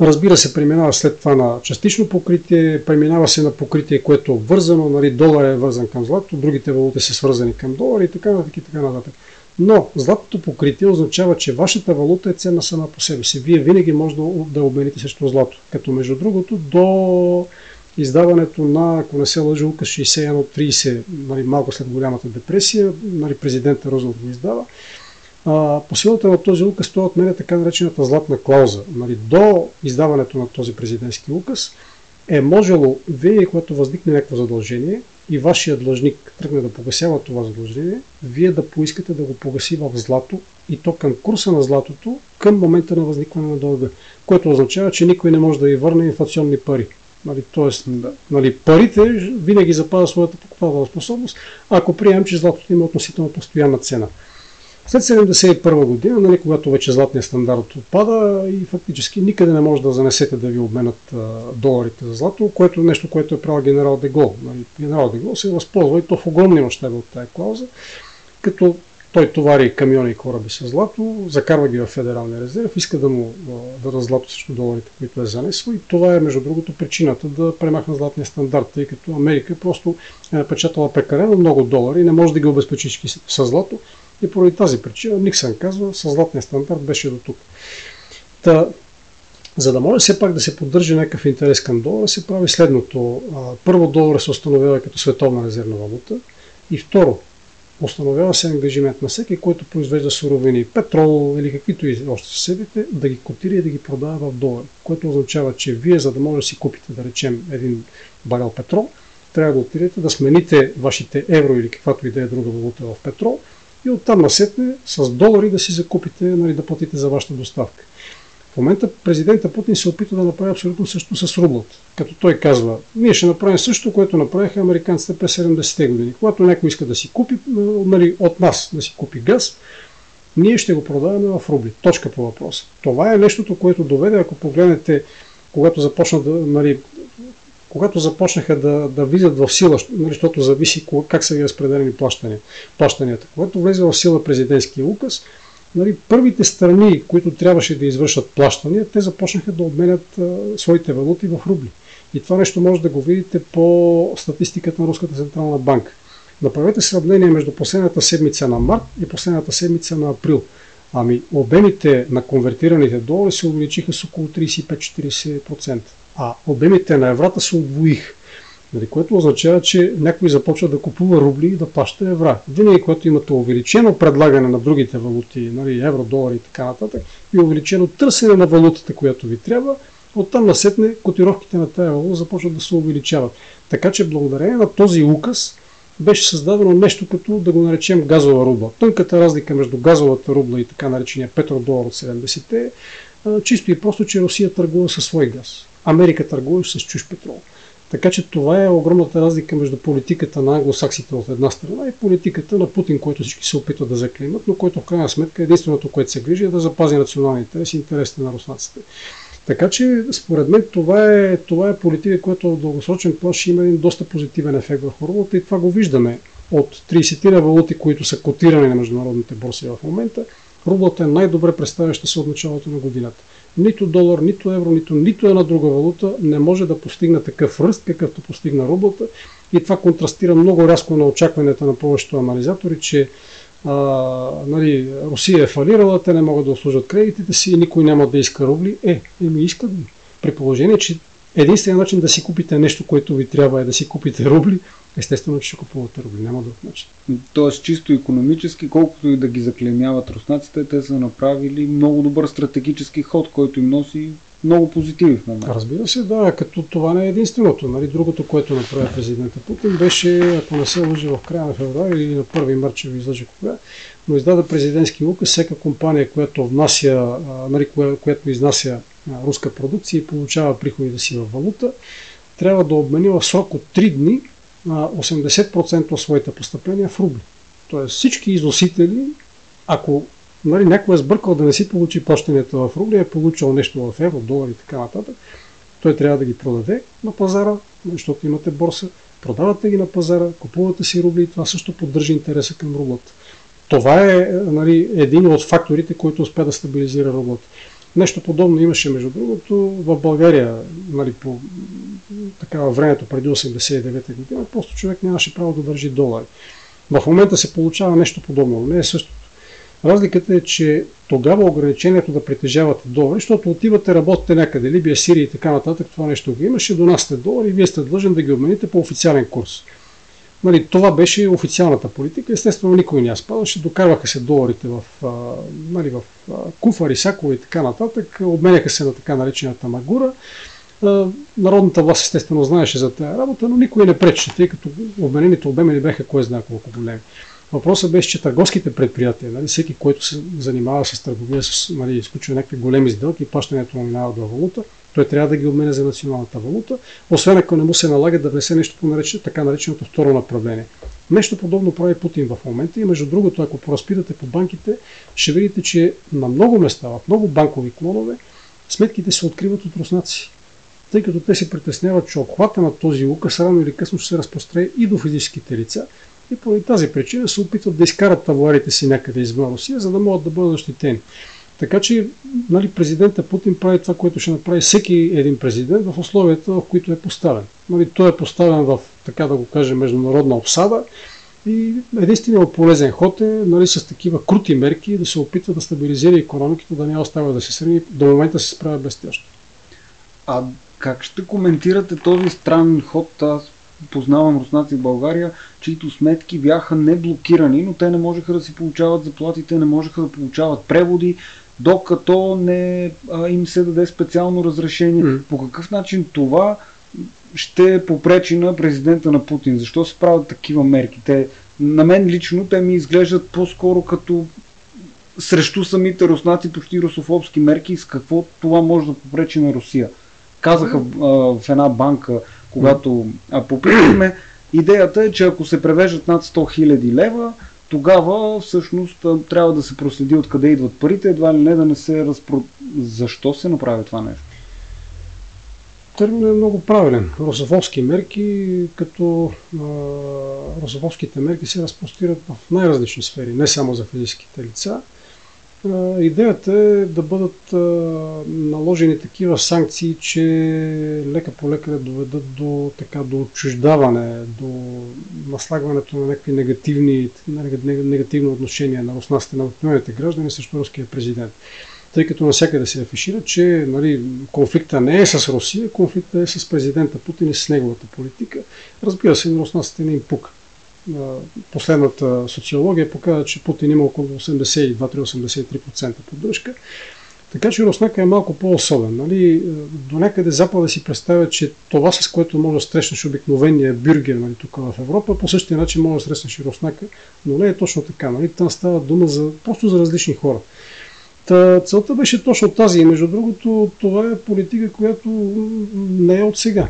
Разбира се, преминава след това на частично покритие, преминава се на покритие, което е вързано, нали, долар е вързан към злато, другите валути са свързани към долар и така нататък и така нататък. Но златото покритие означава, че вашата валута е ценна сама по себе си. Вие винаги може да, обмените срещу злато. Като между другото до издаването на, ако не се лъжа, указ 61-30, нали, малко след голямата депресия, нали, президента Рузвелт го издава, а, по силата на този указ той отменя така наречената златна клауза. Нали, до издаването на този президентски указ е можело вие, когато възникне някакво задължение и вашия длъжник тръгне да погасява това задължение, вие да поискате да го погаси в злато и то към курса на златото към момента на възникване на дълга, което означава, че никой не може да ви върне инфлационни пари. Нали, тоест, нали, парите винаги запазят своята покупателна способност, ако приемем, че златото има относително постоянна цена. След 1971 година, нали, когато вече златният стандарт отпада и фактически никъде не може да занесете да ви обменят а, доларите за злато, което е нещо, което е правил генерал Дегол. Нали, генерал Дегол се възползва и то в огромни мащаби от тази клауза, като той товари камиони и кораби с злато, закарва ги в Федералния резерв, иска да му да даде злато срещу доларите, които е занесло и това е между другото причината да премахне златния стандарт, тъй като Америка просто е напечатала прекалено много долари и не може да ги обезпечи с злато, и поради тази причина Никсън казва, със златния стандарт беше до тук. Та, за да може все пак да се поддържа някакъв интерес към долара, се прави следното. Първо, долара се установява като световна резервна валута. И второ, установява се ангажимент на всеки, който произвежда суровини, петрол или каквито и още се седите, да ги котира и да ги продава в долар. Което означава, че вие, за да може да си купите, да речем, един барел петрол, трябва да отидете да смените вашите евро или каквато и да е друга валута в петрол – и оттам насетне с долари да си закупите, нали, да платите за вашата доставка. В момента президента Путин се опита да направи абсолютно също с рублата. Като той казва, ние ще направим също, което направиха американците през 70-те години. Когато някой иска да си купи нали, от нас, да си купи газ, ние ще го продаваме в рубли. Точка по въпроса. Това е нещото, което доведе, ако погледнете, когато започна да, нали, когато започнаха да, да влизат в сила, защото зависи как са ви разпределени плащания, плащанията. Когато влезе в сила президентския указ, нали, първите страни, които трябваше да извършат плащания, те започнаха да обменят а, своите валути в рубли. И това нещо може да го видите по статистиката на Руската централна банка. Направете сравнение между последната седмица на март и последната седмица на април. Ами обемите на конвертираните долари се увеличиха с около 35-40%, а обемите на еврата се удвоиха. Нали, което означава, че някой започва да купува рубли и да плаща евра. Винаги, когато имате увеличено предлагане на другите валути, нали, евро, долари и така нататък, и увеличено търсене на валутата, която ви трябва, оттам насетне котировките на тази валута започват да се увеличават. Така че благодарение на този указ беше създадено нещо като да го наречем газова рубла. Тънката разлика между газовата рубла и така наречения петродолар от 70-те е чисто и просто, че Русия търгува със свой газ. Америка търгува с чуж петрол. Така че това е огромната разлика между политиката на англосаксите от една страна и политиката на Путин, който всички се опитват да заклимат, но който в крайна сметка единственото, което се грижи е да запази националния интерес и интересите на руснаците. Така че, според мен, това е, това е политика, която в дългосрочен план ще има един доста позитивен ефект върху рублата и това го виждаме от 30 на валути, които са котирани на международните борси в момента. Рублата е най-добре представяща се от началото на годината. Нито долар, нито евро, нито, нито една друга валута не може да постигне такъв ръст, какъвто постигна рублата. И това контрастира много рязко на очакванията на повечето анализатори, че а, нали, Русия е фалирала, те не могат да обслужат кредитите си и никой няма да иска рубли. Е, еми искат ги. При положение, че единственият начин да си купите нещо, което ви трябва е да си купите рубли, естествено, че ще купувате рубли. Няма друг начин. Тоест, чисто економически, колкото и да ги заклемяват руснаците, те са направили много добър стратегически ход, който им носи много позитиви в момента. Разбира се, да, като това не е единственото. Нали, другото, което направи президента Путин, беше, ако не се лъжи в края на февруари или на 1 март, ще ви излъжа кога, но издаде президентски указ, всяка компания, която внася, нали, която изнася руска продукция и получава приходите си в валута, трябва да обмени в срок от 3 дни 80% от своите постъпления в рубли. Тоест всички износители, ако нали, някой е сбъркал да не си получи плащането в рубли, е получил нещо в евро, долар и така нататък, той трябва да ги продаде на пазара, защото имате борса, продавате ги на пазара, купувате си рубли и това също поддържа интереса към рублата. Това е нали, един от факторите, който успя да стабилизира рублата. Нещо подобно имаше, между другото, в България, нали, по такава времето преди 89-та година, просто човек нямаше право да държи долари. В момента се получава нещо подобно, но не е същото. Разликата е, че тогава ограничението да притежавате долари, защото отивате, работите някъде, Либия, Сирия и така нататък, това нещо го имаше, донасяте долари и вие сте длъжен да ги обмените по официален курс. Нали, това беше официалната политика. Естествено, никой не я спадаше. Докарваха се доларите в, нали, в куфари, сакове и така нататък. Обменяха се на така наречената магура. Народната власт естествено знаеше за тази работа, но никой не пречеше, тъй като обменените обеми не бяха кой знае колко големи. Въпросът беше, че търговските предприятия, нали, всеки, който се занимава с търговия, с, нали, изключва някакви големи сделки и плащането му минава валута, той трябва да ги обменя за националната валута, освен ако не му се налага да внесе нещо по наречен, така нареченото второ направление. Нещо подобно прави Путин в момента и между другото, ако поразпитате по банките, ще видите, че на много места, в много банкови клонове, сметките се откриват от руснаци. Тъй като те се притесняват, че обхвата на този указ рано или късно ще се разпростре и до физическите лица, и поради тази причина се опитват да изкарат таварите си някъде извън Русия, за да могат да бъдат защитени. Така че нали, президента Путин прави това, което ще направи всеки един президент в условията, в които е поставен. Нали, той е поставен в, така да го кажем, международна обсада и единственият полезен ход е нали, с такива крути мерки да се опитва да стабилизира економиката, да не остава да се срени. До момента се справя блестящо. А как ще коментирате този странен ход? Аз познавам руснаци в България, чието сметки бяха не блокирани, но те не можеха да си получават заплатите, не можеха да получават преводи, докато не а, им се даде специално разрешение. Mm. По какъв начин това ще попречи на президента на Путин? Защо се правят такива мерки? Те, на мен лично те ми изглеждат по-скоро като срещу самите руснаци почти русофобски мерки с какво това може да попречи на Русия. Казаха а, в една банка, когато попитахме, идеята е, че ако се превеждат над 100 000 лева, тогава всъщност трябва да се проследи откъде идват парите, едва ли не да не се разпро... Защо се направи това нещо? Термин е много правилен. Русофобски мерки, като а, русофобските мерки се разпростират в най-различни сфери, не само за физическите лица. Идеята е да бъдат наложени такива санкции, че лека по лека да доведат до, така, до отчуждаване, до наслагването на някакви негативни, негативни отношения на руснаците на обикновените граждани срещу руския президент. Тъй като навсякъде се афишира, че нали, конфликта не е с Русия, конфликта е с президента Путин и с неговата политика. Разбира се, на руснаците не им пука последната социология показва, че Путин има около 82-83% поддръжка. Така че Руснака е малко по-особен. Нали? До някъде Запада си представя, че това с което може да срещнеш обикновения бюргер нали, тук в Европа, по същия начин може да срещнеш и Руснака, но не е точно така. Нали? Там става дума за, просто за различни хора. Та, целта беше точно тази между другото това е политика, която не е от сега.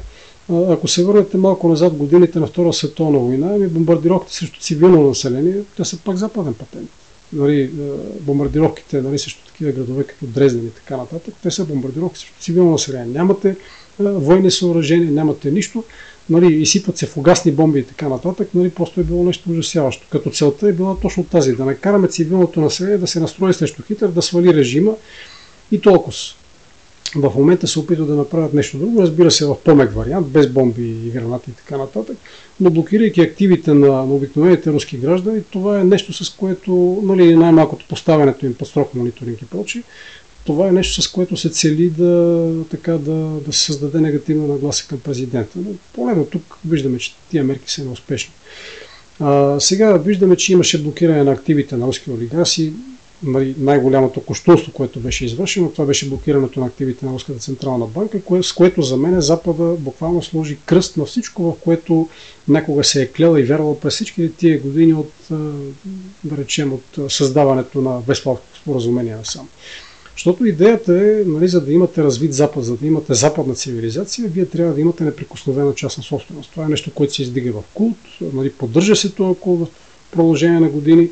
Ако се върнете малко назад годините на Втора световна война, ами бомбардировките срещу цивилно население, те са пак западен патент. Нали, бомбардировките нали, срещу такива градове като Дрезден и така нататък, те са бомбардировки срещу цивилно население. Нямате военни съоръжения, нямате нищо, нали, изсипват се фугасни бомби и така нататък, нали, просто е било нещо ужасяващо. Като целта е била точно тази, да накараме цивилното население да се настрои срещу Хитър, да свали режима и толкова в момента се опитват да направят нещо друго, разбира се в по-мек вариант, без бомби и гранати и така нататък, но блокирайки активите на, на обикновените руски граждани, това е нещо с което, нали, най-малкото поставянето им под строг мониторинг и прочи, това е нещо с което се цели да, така, да, да се създаде негативна нагласа към президента. Но поне до тук виждаме, че тия мерки са неуспешни. А, сега виждаме, че имаше блокиране на активите на руски олигарси най-голямото кощунство, което беше извършено, това беше блокирането на активите на Руската централна банка, с което за мен Запада буквално сложи кръст на всичко, в което някога се е клела и вярвал през всички тия години от, да речем, от създаването на Весловското споразумение насам. Защото идеята е, нали, за да имате развит Запад, за да имате западна цивилизация, вие трябва да имате неприкосновена частна собственост. Това е нещо, което се издига в култ, нали, поддържа се това култ в продължение на години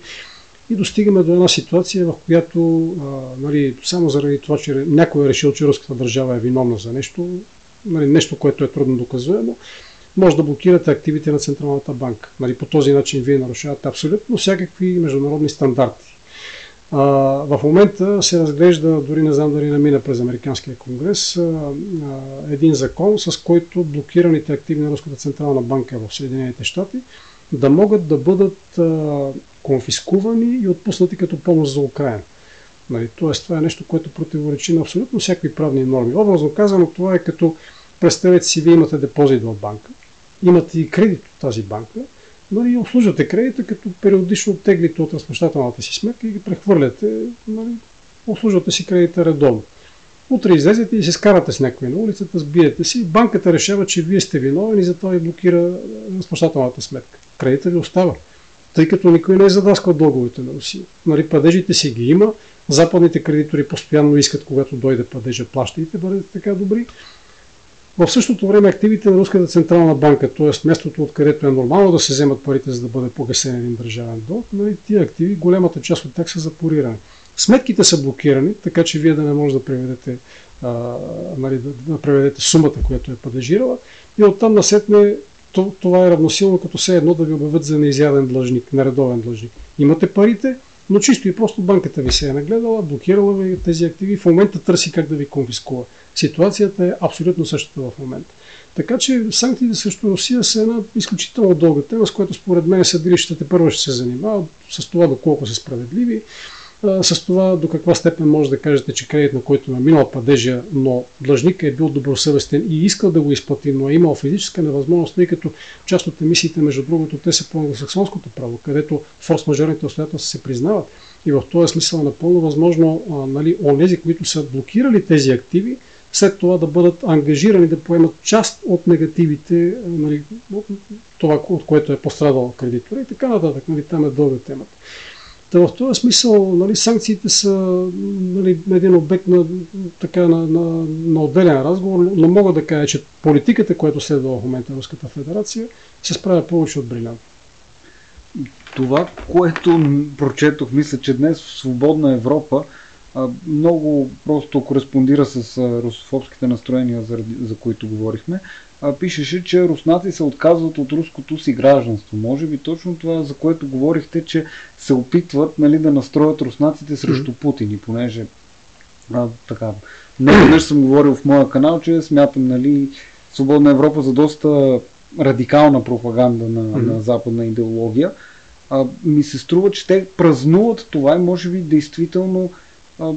и достигаме до една ситуация, в която а, нали, само заради това, че някой е решил, че руската държава е виновна за нещо, нали, нещо, което е трудно доказуемо, може да блокирате активите на Централната банка. Нали, по този начин вие нарушавате абсолютно всякакви международни стандарти. А, в момента се разглежда, дори не знам дали намина през Американския конгрес, а, а, един закон, с който блокираните активи на Руската Централна банка в Съединените щати да могат да бъдат конфискувани и отпуснати като помощ за Украина. Нали, Тоест, това е нещо, което противоречи на абсолютно всякакви правни норми. Образно казано, това е като представете си, вие имате депозит в банка, имате и кредит от тази банка, нали, обслужвате кредита, като периодично теглите от разплащателната си сметка и ги прехвърляте, нали, обслужвате си кредита редовно. Утре излезете и се скарате с някой на улицата, сбиете си, банката решава, че вие сте виновен и затова ви блокира разплащателната сметка. Кредита ви остава тъй като никой не е задаскал дълговете на Русия. Нали, падежите си ги има, западните кредитори постоянно искат, когато дойде падежа, плащайте, бъдете така добри. В същото време активите на Руската централна банка, т.е. местото, откъдето е нормално да се вземат парите, за да бъде погасен един държавен дълг, нали, тия активи, голямата част от тях са запорирани. Сметките са блокирани, така че вие да не можете да преведете, а, нали, да, да преведете сумата, която е падежирала и оттам насетне това е равносилно като все едно да ви обявят за неизяден длъжник, нередовен длъжник. Имате парите, но чисто и просто банката ви се е нагледала, блокирала ви тези активи в момента търси как да ви конфискува. Ситуацията е абсолютно същата в момента. Така че санкциите срещу Русия са една изключително дълга тема, с която според мен съдилищата първо ще се занимават с това доколко са справедливи, с това до каква степен може да кажете, че кредит, на който е минал падежа, но длъжник е бил добросъвестен и искал да го изплати, но е имал физическа невъзможност, тъй като част от емисиите, между другото, те са по англосаксонското право, където форс-мажорните обстоятелства се признават. И в този смисъл е напълно възможно нали, онези, които са блокирали тези активи, след това да бъдат ангажирани да поемат част от негативите, нали, това, от което е пострадал кредитора и така нататък. Нали, там е дълга темата. Та в този смисъл нали, санкциите са нали, един обект на, така, на, на, на отделен разговор, но мога да кажа, че политиката, която следва в момента Руската федерация, се справя повече от брилянт. Това, което прочетох, мисля, че днес в Свободна Европа много просто кореспондира с русофобските настроения, за, за които говорихме. А, пишеше, че руснаци се отказват от руското си гражданство. Може би точно това, за което говорихте, че се опитват нали, да настроят руснаците срещу Путин. И понеже а, така, не веднъж съм говорил в моя канал, че смятам нали, Свободна Европа за доста радикална пропаганда на, mm-hmm. на западна идеология. А, ми се струва, че те празнуват това и може би действително а,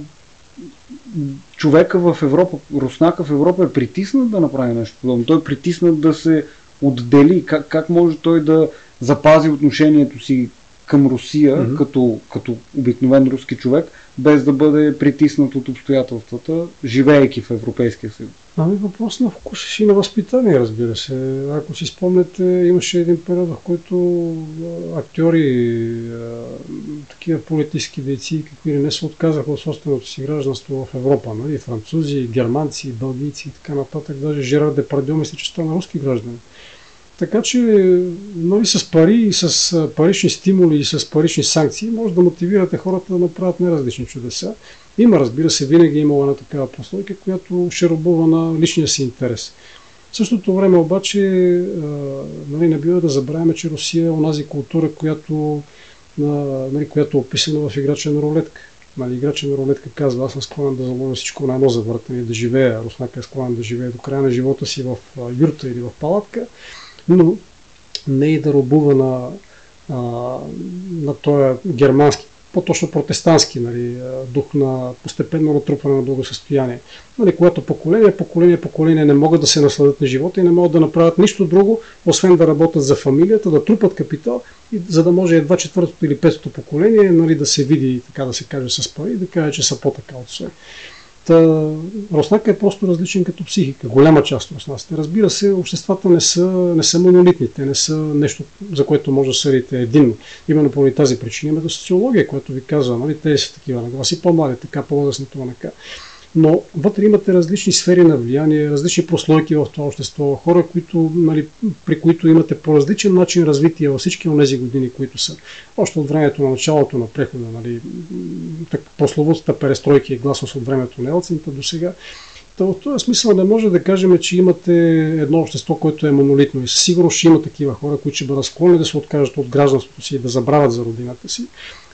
човека в Европа, руснака в Европа е притиснат да направи нещо подобно. Той е притиснат да се отдели. Как, как може той да запази отношението си към Русия mm-hmm. като, като обикновен руски човек, без да бъде притиснат от обстоятелствата, живеейки в Европейския съюз? Ами въпрос на вкус и на възпитание, разбира се. Ако си спомняте, имаше един период, в който актьори, такива политически дейци, какви не се отказаха от собственото си гражданство в Европа. Нали? Французи, германци, бългийци и така нататък. Даже Жерар Депардио мисля, че стана руски граждани. Така че нали, с пари и с парични стимули и с парични санкции може да мотивирате хората да направят неразлични чудеса. Има, разбира се, винаги е имала една такава прослойка, която ще робува на личния си интерес. В същото време обаче нали, не бива да забравяме, че Русия е онази култура, която, нали, която е описана в играча на рулетка. Нали, на рулетка казва, аз съм склонен да заложа всичко на едно завъртане, да живея. Руснака е склонен да живее до края на живота си в юрта или в палатка но не и да робува на, на този германски, по-точно протестантски нали, дух на постепенно натрупване на благосъстояние. Нали, когато поколение, поколение, поколение не могат да се насладят на живота и не могат да направят нищо друго, освен да работят за фамилията, да трупат капитал, и, за да може едва четвъртото или петото поколение нали, да се види, така да се каже, с пари да каже, че са по-така от себе. Та, Руснака е просто различен като психика, голяма част от руснаците. Разбира се, обществата не са, не са монолитни, те не са нещо, за което може да съдите единно. Именно по тази причина има социология, която ви казва, нали, те са такива нагласи, по-млади, така, по-възрастни, това така но вътре имате различни сфери на влияние, различни прослойки в това общество, хора, които, нали, при които имате по различен начин развитие във всички от тези години, които са още от времето на началото на прехода, нали, прословутата перестройки и гласност от времето на Елцинта до сега. Та в този смисъл не може да кажем, че имате едно общество, което е монолитно и със ще има такива хора, които ще бъдат склонни да се откажат от гражданството си и да забравят за родината си,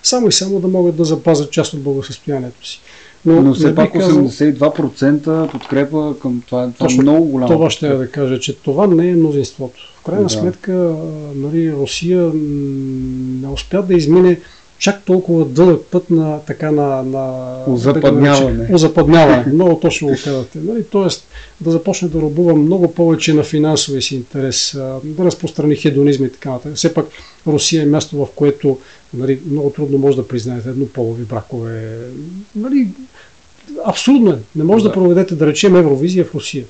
само и само да могат да запазят част от благосъстоянието си. Но, но все пак 82% подкрепа към това, това е Точно, е много голямо. Това ще да кажа, че това не е мнозинството. В крайна да. сметка нали, Русия не успя да измине чак толкова дълъг път на така на, на озападняване. Да озападняване. [LAUGHS] много точно го казвате. Нали? Тоест да започне да робува много повече на финансовия си интерес, да разпространи хедонизма и така нататък. Все пак Русия е място, в което нали, много трудно може да признаете еднополови бракове. Нали, абсурдно е. Не може да. да проведете, да речем, Евровизия в Русия.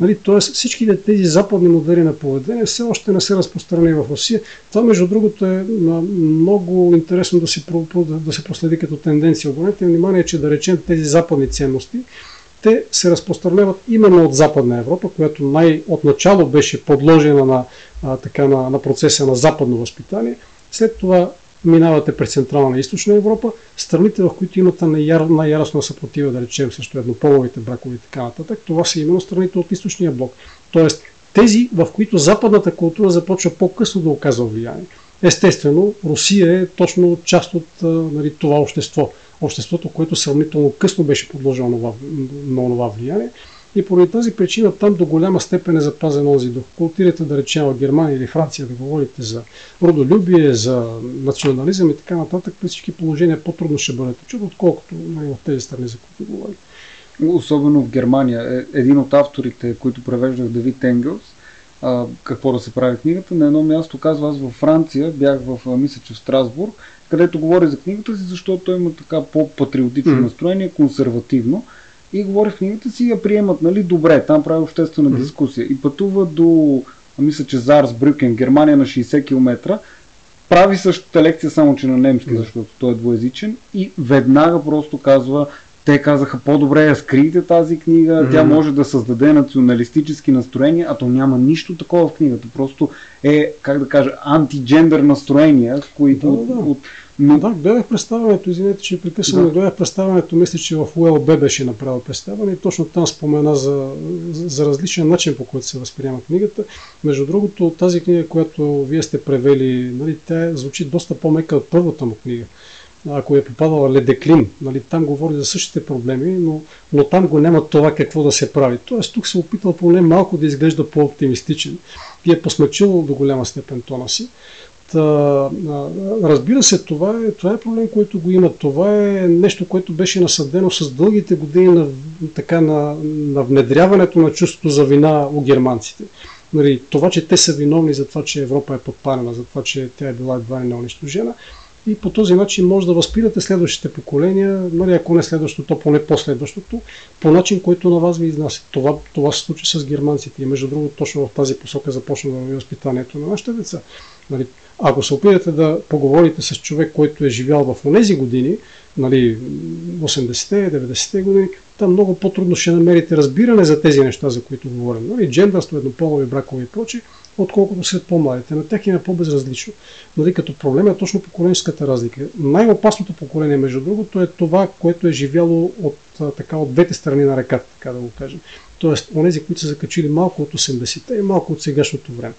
Нали, Тоест всичките тези западни модели на поведение все още не се разпространени в Русия. Това, между другото, е много интересно да се, да се проследи като тенденция. Обърнете внимание, че да речем тези западни ценности, те се разпространяват именно от Западна Европа, която най-отначало беше подложена на, а, така, на, на процеса на западно възпитание. След това минавате през Централна и Източна Европа, страните, в които имате най-яростна съпротива, да речем, също еднополовите бракове и така нататък, това са именно страните от Източния блок. Тоест, тези, в които западната култура започва по-късно да оказва влияние. Естествено, Русия е точно част от нали, това общество. Обществото, което сравнително късно беше подложено на това влияние. И поради тази причина там до голяма степен е запазен този дух. Култирате да речем в Германия или Франция да говорите за родолюбие, за национализъм и така нататък, при всички положения по-трудно ще бъдете чуд, отколкото в тези страни, за които говорите. Особено в Германия. Е, един от авторите, които превеждах Давид Енгелс, а, какво да се прави книгата, на едно място казва, аз във Франция бях в, мисля, че в Страсбург, където говори за книгата си, защото той има така по-патриотично настроение, консервативно и говори в книгата си я приемат нали, добре. Там прави обществена mm-hmm. дискусия. И пътува до, мисля, че Зарс Брюкен, Германия на 60 км. Прави същата лекция, само че на немски, mm-hmm. защото той е двоязичен. И веднага просто казва, те казаха по-добре я скрийте тази книга, mm-hmm. тя може да създаде националистически настроения, а то няма нищо такова в книгата. Просто е, как да кажа, антиджендър настроения, които да, да. от но... Да, гледах представянето, извинете, че прекъсвам, да. гледах представянето, мисля, че в УЛБ беше направил представяне и точно там спомена за, за, за различен начин, по който се възприема книгата. Между другото, тази книга, която вие сте превели, нали, тя звучи доста по-мека от първата му книга. Ако е попадала Ледеклин, нали, там говори за същите проблеми, но, но там го няма това какво да се прави. Тоест тук се опитал поне малко да изглежда по-оптимистичен и е посмечил до голяма степен тона си. Та, разбира се, това е, това е проблем, който го има. Това е нещо, което беше насъдено с дългите години на, така, на, на внедряването на чувството за вина у германците. Нали, това, че те са виновни за това, че Европа е подпалена, за това, че тя е била едва ли неунищожена. И по този начин може да възпирате следващите поколения, нали, ако не следващото, то поне последващото, по начин, който на вас ви изнася. Това, това се случи с германците. И между другото, точно в тази посока започна да възпитанието на нашите деца. Нали, ако се опитате да поговорите с човек, който е живял в тези години, нали, 80-те, 90-те години, там много по-трудно ще намерите разбиране за тези неща, за които говорим. Нали, джендърство, еднополови бракове и прочие, отколкото след по-младите. На тях им е по-безразлично. Нали, като проблем е точно поколенческата разлика. Най-опасното поколение, между другото, е това, което е живяло от, така, от двете страни на реката, така да го кажем. Тоест, онези, които са закачили малко от 80-те и малко от сегашното време.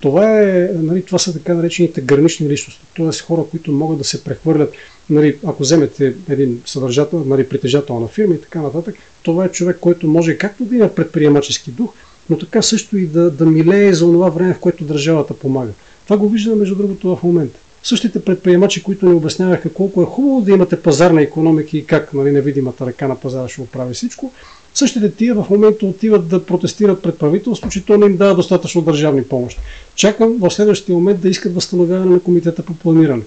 Това, е, нали, това са така наречените гранични личности, т.е. хора, които могат да се прехвърлят. Нали, ако вземете един съдържател, нали, притежател на фирма и така нататък, това е човек, който може както да има предприемачески дух, но така също и да, да милее за това време, в което държавата помага. Това го виждаме, между другото, в момента. Същите предприемачи, които ни обясняваха колко е хубаво да имате пазарна економика и как нали, невидимата ръка на пазара ще оправи всичко, Същите тия в момента отиват да протестират пред правителство, че то не им дава достатъчно държавни помощи. Чакам в следващия момент да искат възстановяване на комитета по планиране.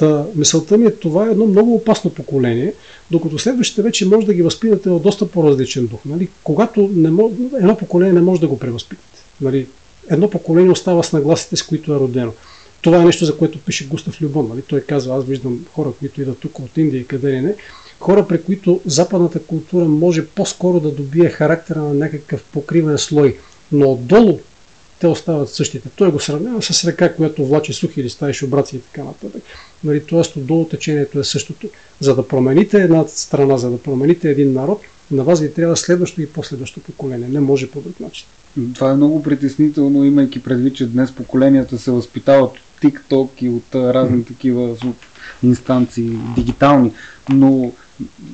Та, мисълта ми е, това е едно много опасно поколение, докато следващите вече може да ги възпитате в доста по-различен дух. Нали? Когато не мож, едно поколение не може да го превъзпитате. Нали? Едно поколение остава с нагласите, с които е родено. Това е нещо, за което пише Густав Любон. Нали? Той казва, аз виждам хора, които идват тук от Индия и къде ли не, хора, при които западната култура може по-скоро да добие характера на някакъв покривен слой, но отдолу те остават същите. Той го сравнява с река, която влачи сухи листа и шубраци и така нататък. Нали, Тоест отдолу течението е същото. За да промените една страна, за да промените един народ, на вас ви трябва следващо и последващо поколение. Не може по друг начин. Това е много притеснително, имайки предвид, че днес поколенията се възпитават от TikTok и от разни такива инстанции, дигитални. Но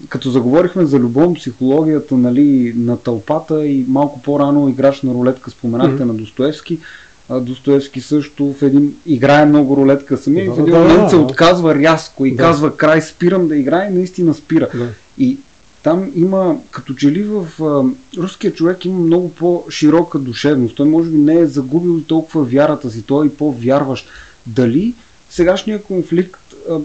като заговорихме за любов, психологията нали, на тълпата и малко по-рано играч на рулетка споменахте mm-hmm. на Достоевски. Достоевски също в един играе много рулетка самия да, и в един да, момент да, се да. отказва рязко и да. казва край спирам да играе и наистина спира. Да. И там има, като че ли в а, руския човек има много по-широка душевност. Той може би не е загубил толкова вярата си, той е и по-вярващ. Дали сегашния конфликт а,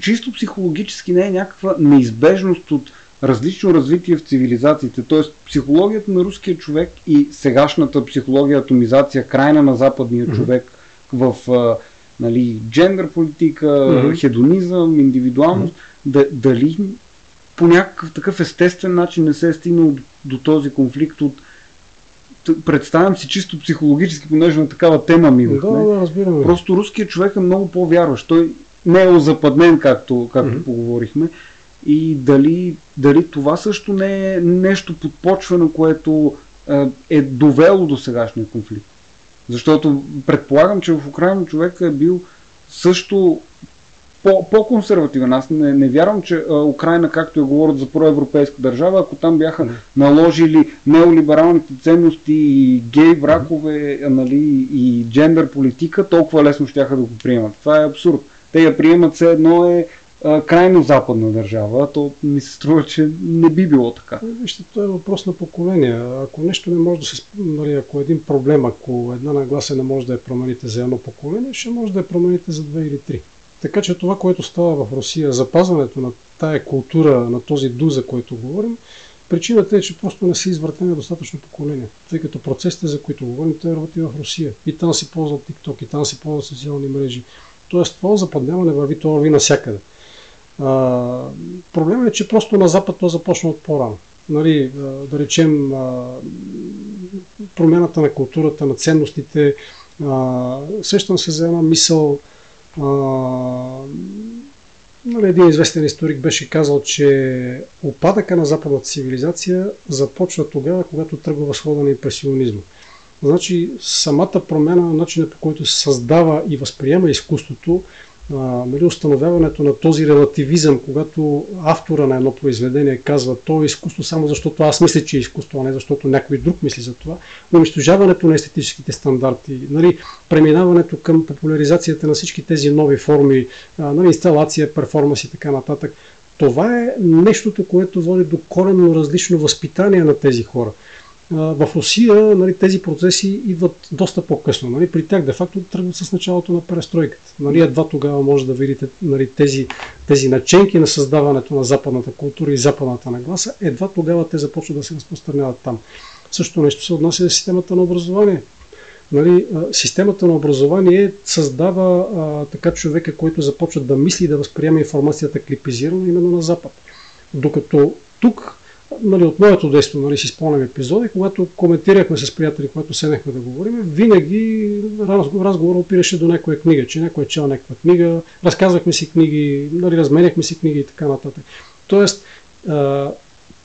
чисто психологически не е някаква неизбежност от различно развитие в цивилизациите. Тоест, психологията на руския човек и сегашната психология, атомизация, крайна на западния mm-hmm. човек в а, нали, джендър политика, mm-hmm. хедонизъм, индивидуалност, mm-hmm. да, дали по някакъв такъв естествен начин не се е стигнал до, до този конфликт от представям си чисто психологически, понеже на такава тема ми. Да, да, разбираме. Просто руският човек е много по-вярващ. Той не е озападнен, както, както mm-hmm. поговорихме. И дали, дали това също не е нещо подпочвано, което е, довело до сегашния конфликт. Защото предполагам, че в Украина човек е бил също по, по-консервативен. Аз не, не вярвам, че а, Украина, както я говорят за проевропейска държава, ако там бяха наложили неолибералните ценности и гей вракове, mm. нали, и джендър политика, толкова лесно ще да го приемат. Това е абсурд те я приемат все едно е а, крайно западна държава, то ми се струва, че не би било така. Е, вижте, това е въпрос на поколение. Ако нещо не може да се... Нали, ако един проблем, ако една нагласа не може да я промените за едно поколение, ще може да я промените за две или три. Така че това, което става в Русия, запазването на тая култура, на този ду, за който говорим, причината е, че просто не са извъртени достатъчно поколения. Тъй като процесите, за които говорим, те работи в Русия. И там си ползват TikTok, и там си ползват социални мрежи. Тоест това западняване върви, това върви навсякъде. Проблемът е, че просто на Запад то започна от по-рано. Нали, да речем, промяната на културата, на ценностите. Сещам се за една мисъл. Нали, един известен историк беше казал, че опадъка на западната цивилизация започва тогава, когато тръгва възхода на импресионизма. Значи самата промяна на начина по който се създава и възприема изкуството нали, установяването на този релативизъм, когато автора на едно произведение казва, то е изкуство само защото аз мисля, че е изкуство, а не защото някой друг мисли за това, унищожаването на естетическите стандарти, нали, преминаването към популяризацията на всички тези нови форми, нали, инсталация, перформанс и така нататък. Това е нещото, което води до коренно различно възпитание на тези хора в Русия нали, тези процеси идват доста по-късно. Нали. При тях де-факто тръгват с началото на престройката. Нали, едва тогава може да видите нали, тези, тези наченки на създаването на западната култура и западната нагласа. Едва тогава те започват да се разпространяват там. Също нещо се отнася за системата на образование. Нали, системата на образование създава а, така човека, който започва да мисли и да възприема информацията клипизирано именно на Запад. Докато тук нали, от моето действо, нали, си спомням епизоди, когато коментирахме с приятели, когато седнахме да говорим, винаги разговор, разговор опираше до някоя книга, че някой е чел някаква книга, разказвахме си книги, нали, разменяхме си книги и така нататък. Тоест, а,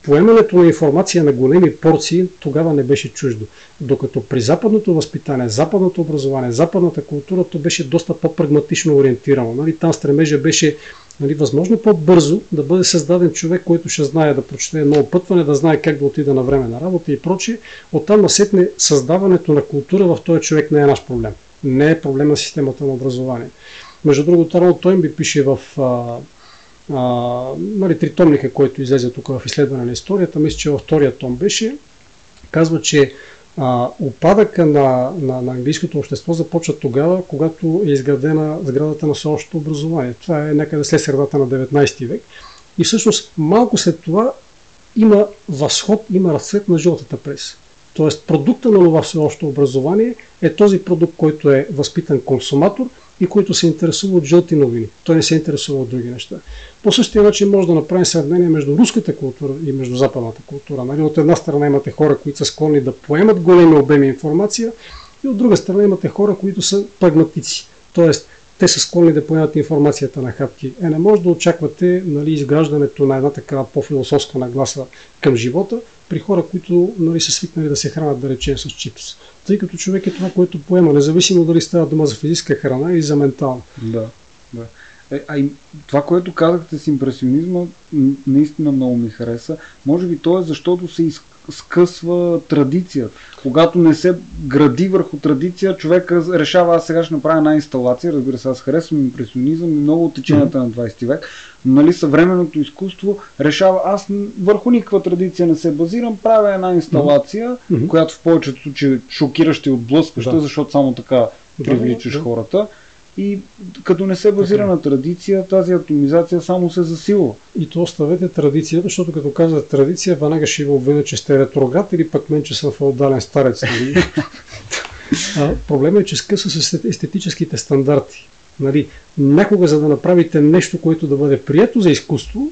поемането на информация на големи порции тогава не беше чуждо. Докато при западното възпитание, западното образование, западната култура, то беше доста по-прагматично ориентирано. Нали? Там стремежа беше нали, възможно по-бързо да бъде създаден човек, който ще знае да прочете едно опътване, да знае как да отида на време на работа и прочие. Оттам насетне създаването на култура в този човек не е наш проблем. Не е проблем на системата на образование. Между другото, Арнолд Тойнби пише в а, а, нали, тритомника, който излезе тук в изследване на историята, мисля, че във втория том беше, казва, че а, опадъка на, на, на английското общество започва тогава, когато е изградена сградата на всеобщото образование. Това е някъде след средата на 19 век. И всъщност малко след това има възход, има разцвет на жълтата преса. Тоест продукта на това всеобщо образование е този продукт, който е възпитан консуматор – и който се интересува от жълти новини. Той не се интересува от други неща. По същия начин може да направим сравнение между руската култура и между западната култура. Нали? От една страна имате хора, които са склонни да поемат големи обеми информация и от друга страна имате хора, които са прагматици. Тоест, те са склонни да поемат информацията на хапки. Е, не може да очаквате нали, изграждането на една такава по-философска нагласа към живота при хора, които нали, са свикнали да се хранят, да речем, с чипс тъй като човек е това, което поема, независимо дали става дума за физическа храна или за ментална. Да, да. Е, а и това, което казахте с импресионизма, наистина много ми хареса. Може би то е защото се из, скъсва традицията. Когато не се гради върху традиция, човек решава, аз сега ще направя една инсталация, разбира се, аз харесвам импресионизъм и много от теченията mm-hmm. на 20 век, нали, съвременното изкуство решава, аз върху никаква традиция не се базирам, правя една инсталация, mm-hmm. която в повечето случаи е шокираща и отблъскваща, да. защото само така привличаш да, да. хората. И като не се базира така. на традиция, тази атомизация само се засилва. И то оставете традицията, защото като казвате традиция, веднага ще ви обвиня, че сте ретроград или пък мен, че съм феодален старец. Нали? [LAUGHS] а, проблемът е, че скъса с естетическите стандарти. Нали, някога, за да направите нещо, което да бъде прието за изкуство,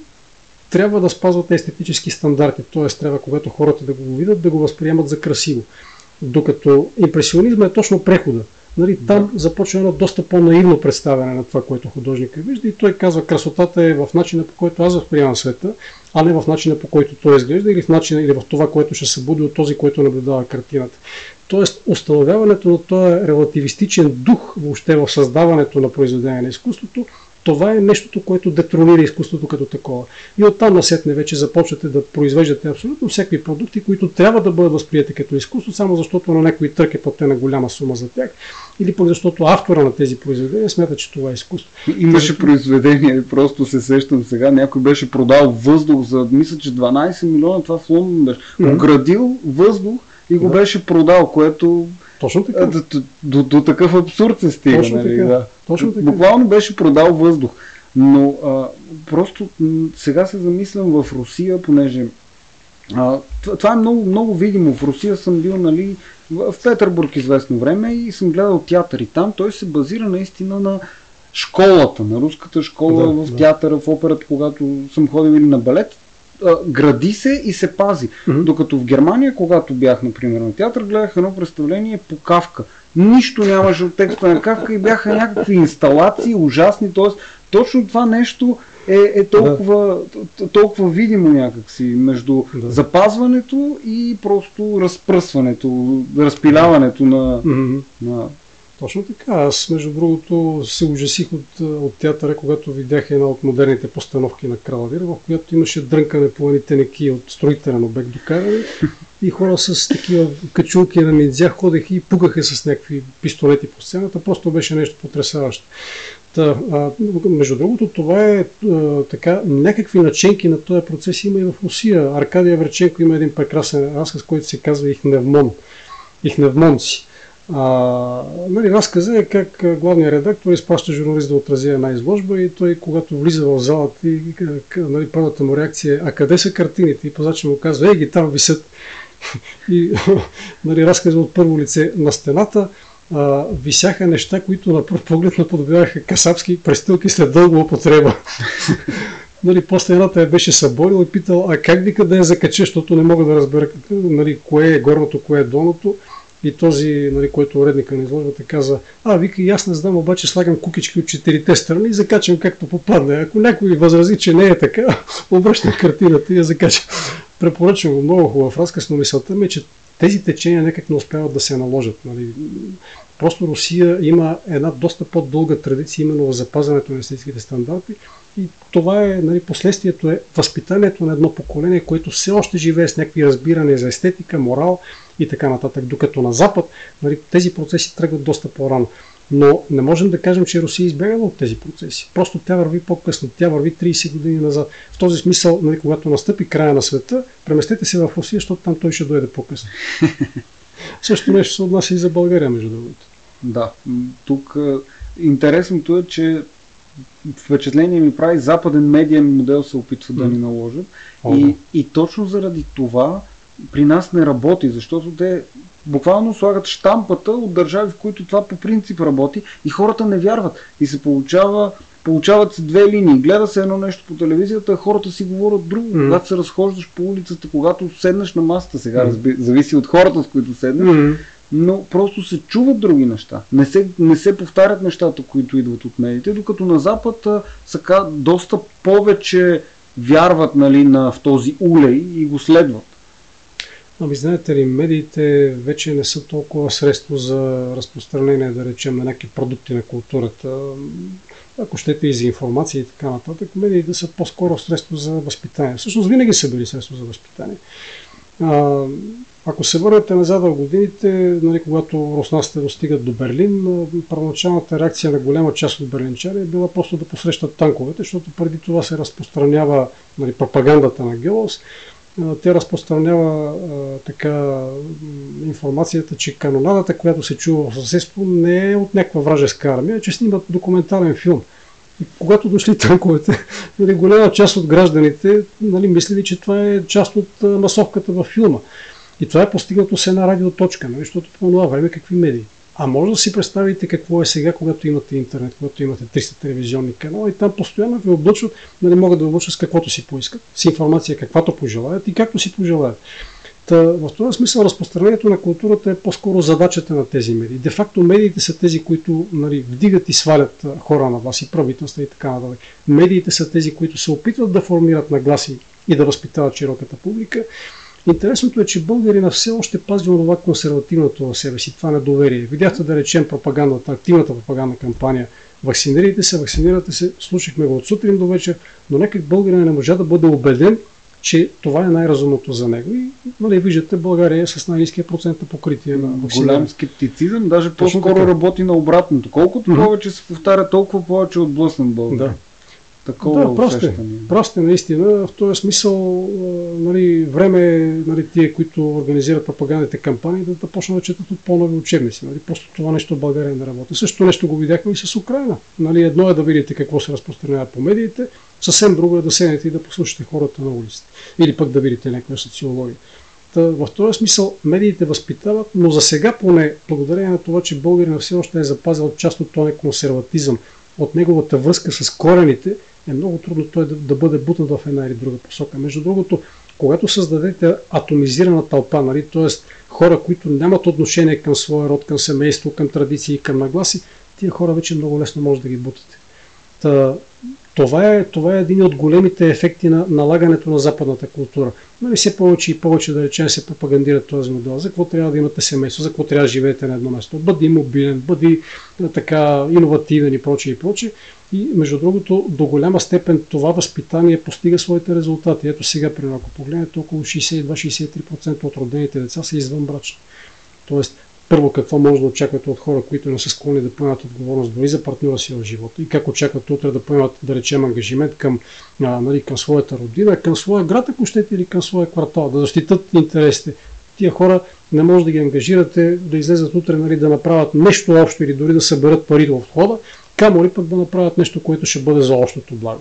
трябва да спазвате естетически стандарти. Т.е. трябва, когато хората да го видят, да го възприемат за красиво. Докато импресионизма е точно прехода. Нали, там да. започва едно доста по-наивно представяне на това, което художника вижда и той казва, красотата е в начина по който аз възприемам света, а не в начина по който той изглежда или в, начина, или в това, което ще се буди от този, който наблюдава картината. Тоест, установяването на този релативистичен дух въобще в създаването на произведение на изкуството това е нещото, което детронира изкуството като такова. И оттам насетне вече започвате да произвеждате абсолютно всякакви продукти, които трябва да бъдат възприяти като изкуство, само защото на някой търк е платена голяма сума за тях, или пък защото автора на тези произведения смята, че това е изкуство. Имаше произведение, просто се сещам сега, някой беше продал въздух за, мисля, че 12 милиона, това в Лондон беше. Оградил въздух и го да. беше продал, което точно така. До, до, до, до такъв абсурд се стига. Точно нали? така. Да. Точно така. Буквално беше продал въздух. Но а, просто сега се замислям в Русия, понеже а, това е много, много видимо. В Русия съм бил нали, в Петербург известно време и съм гледал театър и там той се базира наистина на школата, на руската школа Да, в да. театъра, в операта, когато съм ходил или на балет, а, гради се и се пази. Мгм. Докато в Германия, когато бях, например, на театър, гледах едно представление по Кавка. Нищо нямаше от текста на Кавка и бяха някакви инсталации, ужасни, т.е. точно това нещо е, е толкова, т- толкова видимо някакси между Да. запазването и просто разпръсването, разпиляването на, Мгм. на Точно така. Аз, между другото, се ужасих от, от театъра, когато видях една от модерните постановки на Краладир, в която имаше дрънкане по едни тенеки от строителен обект докарани и хора с такива качулки на ниндзя ходеха и пукаха с някакви пистолети по сцената. Просто беше нещо потрясаващо. Та, а, между другото, това е а, така, някакви наченки на този процес има и в Русия. Аркадия Верченко има един прекрасен разказ, който се казва Ихневмон. Ихневмонци. А, нали, разказа е как главният редактор изпраща журналист да отрази една изложба и той, когато влиза в залата и нали, първата му реакция е, а къде са картините? И пазача му казва, ей ги там висят. [LAUGHS] и [LAUGHS] нали, разказа от първо лице на стената а, висяха неща, които на пръв поглед наподобяваха касапски престилки след дълга употреба. [LAUGHS] нали, после едната я беше съборил и питал, а как вика да я закача, защото не мога да разбера нали, кое е горното, кое е долното. И този, нали, който уредника на изложбата, каза, а, вика, и аз не знам, обаче слагам кукички от четирите страни и закачам както попадне. Ако някой възрази, че не е така, [LAUGHS] обръщам картината и я закачам. Препоръчвам го много хубав разказ, но мисълта ми е, че тези течения някак не успяват да се наложат. Нали. Просто Русия има една доста по-дълга традиция именно в запазването на естетическите стандарти и това е, нали, последствието е възпитанието на едно поколение, което все още живее с някакви разбирания за естетика, морал и така нататък. Докато на Запад нали, тези процеси тръгват доста по-рано. Но не можем да кажем, че Русия е избягала от тези процеси. Просто тя върви по-късно, тя върви 30 години назад. В този смисъл, нали, когато настъпи края на света, преместете се в Русия, защото там той ще дойде по-късно. [LAUGHS] Също нещо се отнася и за България, между другото. Да, тук а, интересното е, че впечатление ми прави западен медиен модел се опитва да ни наложат. О, И, и точно заради това при нас не работи, защото те буквално слагат штампата от държави, в които това по принцип работи и хората не вярват. И се получава, получават се две линии. Гледа се едно нещо по телевизията, а хората си говорят друго. М. Когато се разхождаш по улицата, когато седнеш на масата, сега М. разби, зависи от хората, с които седнеш, М. но просто се чуват други неща. Не се, не се повтарят нещата, които идват от медиите, докато на Запад са доста повече вярват нали, на, в този улей и го следват. Ами знаете ли, медиите вече не са толкова средство за разпространение, да речем, на някакви продукти на културата. Ако щете и за информация и така нататък, медиите са по-скоро средство за възпитание. Всъщност винаги са били средство за възпитание. Ако се върнете назад в годините, нали, когато руснаците достигат до Берлин, първоначалната реакция на голяма част от берлинчани е била просто да посрещат танковете, защото преди това се разпространява нали, пропагандата на Гелос. Тя разпространява а, така информацията, че канонадата, която се чува в съседство, не е от някаква вражеска армия, че снимат документален филм. И когато дошли [LAUGHS] танковете, нали, голяма част от гражданите нали, мислили, че това е част от масовката във филма. И това е постигнато с една радиоточка, нали, защото по това време какви медии. А може да си представите какво е сега, когато имате интернет, когато имате 300 телевизионни канала и там постоянно ви облъчват, нали, могат да облъчват с каквото си поискат, с информация каквато пожелаят и както си пожелаят. Та, в този смисъл разпространението на културата е по-скоро задачата на тези медии. Де факто медиите са тези, които нали, вдигат и свалят хора на вас и правителства и така нататък. Медиите са тези, които се опитват да формират нагласи и да възпитават широката публика. Интересното е, че българина все още пази това консервативното в себе си, това недоверие. Видяхте да речем пропагандата, активната пропагандна кампания. Вакцинирайте се, вакцинирате се, слушахме го от сутрин до вечер, но някак българина не можа да бъде убеден, че това е най-разумното за него. И нали, виждате, България е с най-низкия процент на покритие на вакцина. Голям скептицизъм, даже по-скоро работи на обратното. Колкото повече се повтаря, толкова повече отблъснат България. Да. Такова Да, просто е. Просто е наистина. В този смисъл, нали, време е нали, тия, които организират пропагандните кампании, да, да почнат да четат от по-нови учебници. Нали. Просто това нещо в България не работи. Също нещо го видяхме и с Украина. Нали, едно е да видите какво се разпространява по медиите, съвсем друго е да седнете и да послушате хората на улицата. Или пък да видите някаква социология. Та, в този смисъл медиите възпитават, но за сега поне, благодарение на това, че българина все още е запазил част от този консерватизъм от неговата връзка с корените, е много трудно той да, да бъде бутнат в една или друга посока. Между другото, когато създадете атомизирана тълпа, нали, т.е. хора, които нямат отношение към своя род, към семейство, към традиции, към нагласи, тия хора вече много лесно може да ги бутате. Та, това е, това е един от големите ефекти на налагането на западната култура. Нали, все повече и повече, да речем, се пропагандира този модел. За какво трябва да имате семейство, за какво трябва да живеете на едно место. Бъди мобилен, бъди така иновативен и прочее и прочее. И между другото, до голяма степен това възпитание постига своите резултати. Ето сега, при ако погледнете, около 62-63% от родените деца са извънбрачни. Тоест, първо какво може да очаквате от хора, които не са склонни да поемат отговорност дори за партньора си в живота и как очакват утре да поемат, да речем, ангажимент към, а, нали, към своята родина, към своя град, ако щете, или към своя квартал, да защитат интересите. Тия хора не може да ги ангажирате да излезат утре нали, да направят нещо общо или дори да съберат пари от входа, камо ли пък да направят нещо, което ще бъде за общото благо.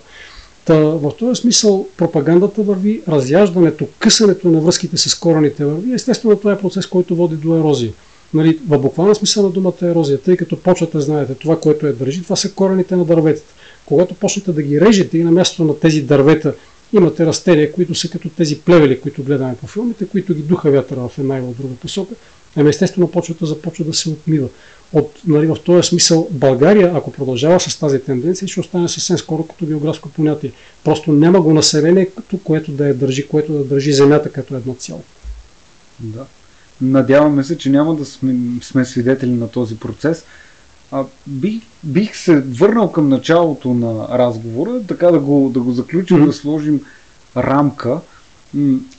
Та, в този смисъл пропагандата върви, разяждането, късането на връзките с корените върви. Естествено, това е процес, който води до ерозия нали, в буквална смисъл на думата ерозия, тъй като почвате, знаете, това, което е държи, това са корените на дърветата. Когато почнете да ги режете и на място на тези дървета имате растения, които са като тези плевели, които гледаме по филмите, които ги духа вятъра в една или друга посока, ами естествено почвата започва да се отмива. От, нали, в този смисъл България, ако продължава с тази тенденция, ще остане съвсем скоро като географско понятие. Просто няма го население, което да я държи, което да държи земята като едно цяло. Да. Надяваме се, че няма да сме, сме свидетели на този процес. А, бих, бих се върнал към началото на разговора, така да го, да го заключим, mm-hmm. да сложим рамка.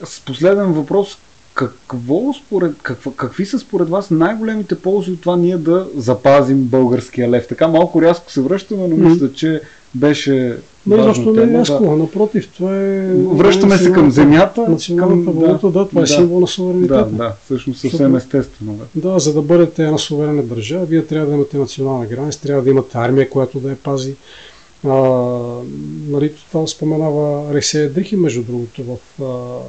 С последен въпрос, какво според, какво, какви са според вас най-големите ползи от това ние да запазим българския лев? Така малко рязко се връщаме, но мисля, че беше не, защо не е рязко, да. напротив, това е... Връщаме се към земята. Националната към... валута, да, това е да, е символ на суверенитета. Да, да, всъщност съвсем естествено. Да. да, за да бъдете една суверенна държава, вие трябва да имате национална граница, трябва да имате армия, която да я пази. А, нали, това споменава Ресея Дрихи, между другото, в а,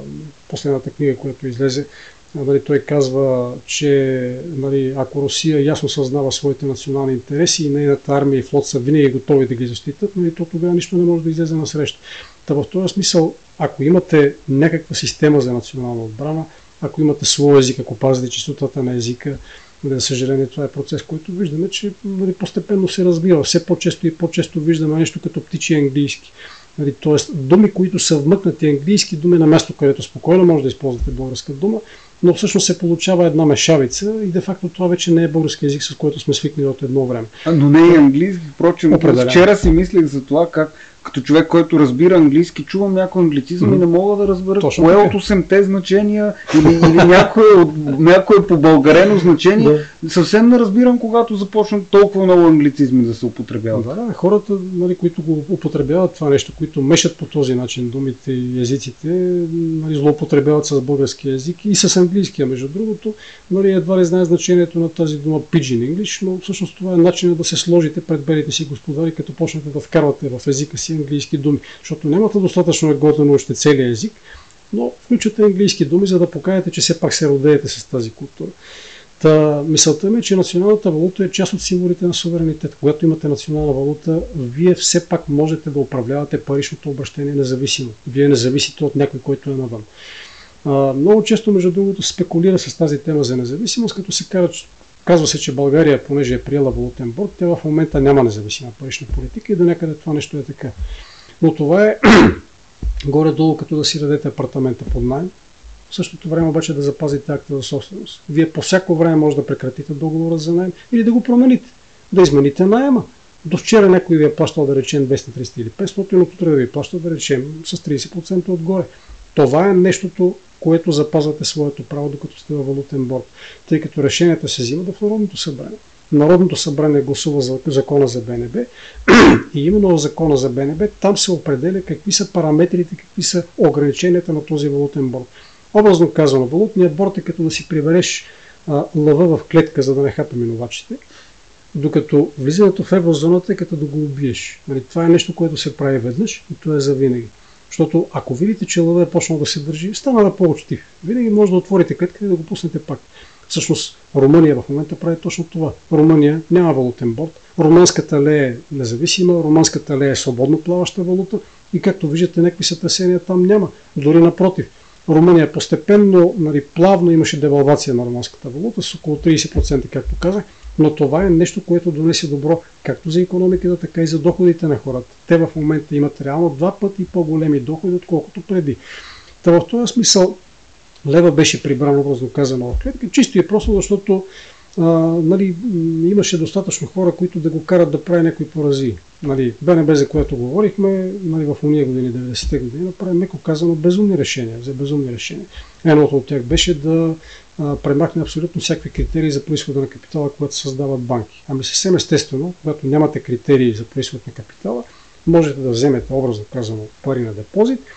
последната книга, която излезе Нали, той казва, че нали, ако Русия ясно съзнава своите национални интереси и нейната армия и флот са винаги готови да ги защитат, нали, то тогава нищо не може да излезе на среща. Та в този смисъл, ако имате някаква система за национална отбрана, ако имате свой език, ако пазите чистотата на езика, за съжаление, това е процес, който виждаме, че нали, постепенно се развива. Все по-често и по-често виждаме нещо като птичи английски. Нали, Тоест, думи, които са вмъкнати английски думи на място, където спокойно може да използвате българска дума, но всъщност се получава една мешавица и де факто това вече не е български язик, с който сме свикнали от едно време. А, но не е английски, впрочем. Вчера си мислех за това как като човек, който разбира английски, чувам някой англицизъм mm-hmm. и не мога да разбера Точно кое от 8-те значения или, или някое, от, някое по-българено значение. да. Съвсем не разбирам, когато започнат толкова много англицизми да се употребяват. Да, да хората, нали, които го употребяват това нещо, които мешат по този начин думите и езиците, нали, злоупотребяват с български език и с английския, между другото. Нали, едва ли знае значението на тази дума Pidgin English, но всъщност това е начинът да се сложите пред белите си господари, като почнете да вкарвате в езика си английски думи, защото нямате достатъчно готово още целият език, но включвате английски думи, за да покажете, че все пак се родеете с тази култура. Та, мисълта ми е, че националната валута е част от символите на суверенитет. Когато имате национална валута, вие все пак можете да управлявате паричното обращение независимо. Вие не зависите от някой, който е навън. А, много често, между другото, спекулира с тази тема за независимост, като се казва, Казва се, че България, понеже е приела валутен борт, тя в момента няма независима парична политика и до някъде това нещо е така. Но това е [CLEARS THROAT] горе-долу като да си дадете апартамента под найем. В същото време обаче да запазите акта за собственост. Вие по всяко време може да прекратите договора за найем или да го промените, да измените найема. До вчера някой ви е плащал да речем 200, 300 или 500, но утре да ви плаща да речем с 30% отгоре. Това е нещото, което запазвате своето право, докато сте във валутен борт, тъй като решенията се взимат в Народното събрание. Народното събрание гласува за закона за БНБ [CLEARS THROAT] и именно в закона за БНБ там се определя какви са параметрите, какви са ограниченията на този валутен борт. Образно казано, валутният борт е като да си прибереш а, лъва в клетка, за да не хапе минувачите, докато влизането в еврозоната е като да го убиеш. Нали, това е нещо, което се прави веднъж и то е за винаги. Защото ако видите, че лъва е почнал да се държи, стана да по-учтив. Винаги може да отворите клетка и да го пуснете пак. Всъщност Румъния в момента прави точно това. Румъния няма валутен борт. Румънската лея е независима, румънската лея е свободно плаваща валута и както виждате, някакви сътресения там няма. Дори напротив, Румъния постепенно, нали, плавно имаше девалвация на румънската валута с около 30%, както казах, но това е нещо, което донесе добро както за економиката, така и за доходите на хората. Те в момента имат реално два пъти по-големи доходи, отколкото преди. Та в този смисъл лева беше прибран, образно казано, в клетка, чисто и просто, защото а, нали, имаше достатъчно хора, които да го карат да прави някои порази. Нали, БНБ, за което говорихме, нали, в уния години, 90-те години, направи меко казано безумни решения, за безумни решения. Едното от тях беше да премахне абсолютно всякакви критерии за происхода на капитала, когато създават банки. Ами съвсем естествено, когато нямате критерии за происход на капитала, можете да вземете, образно казано, пари на депозит –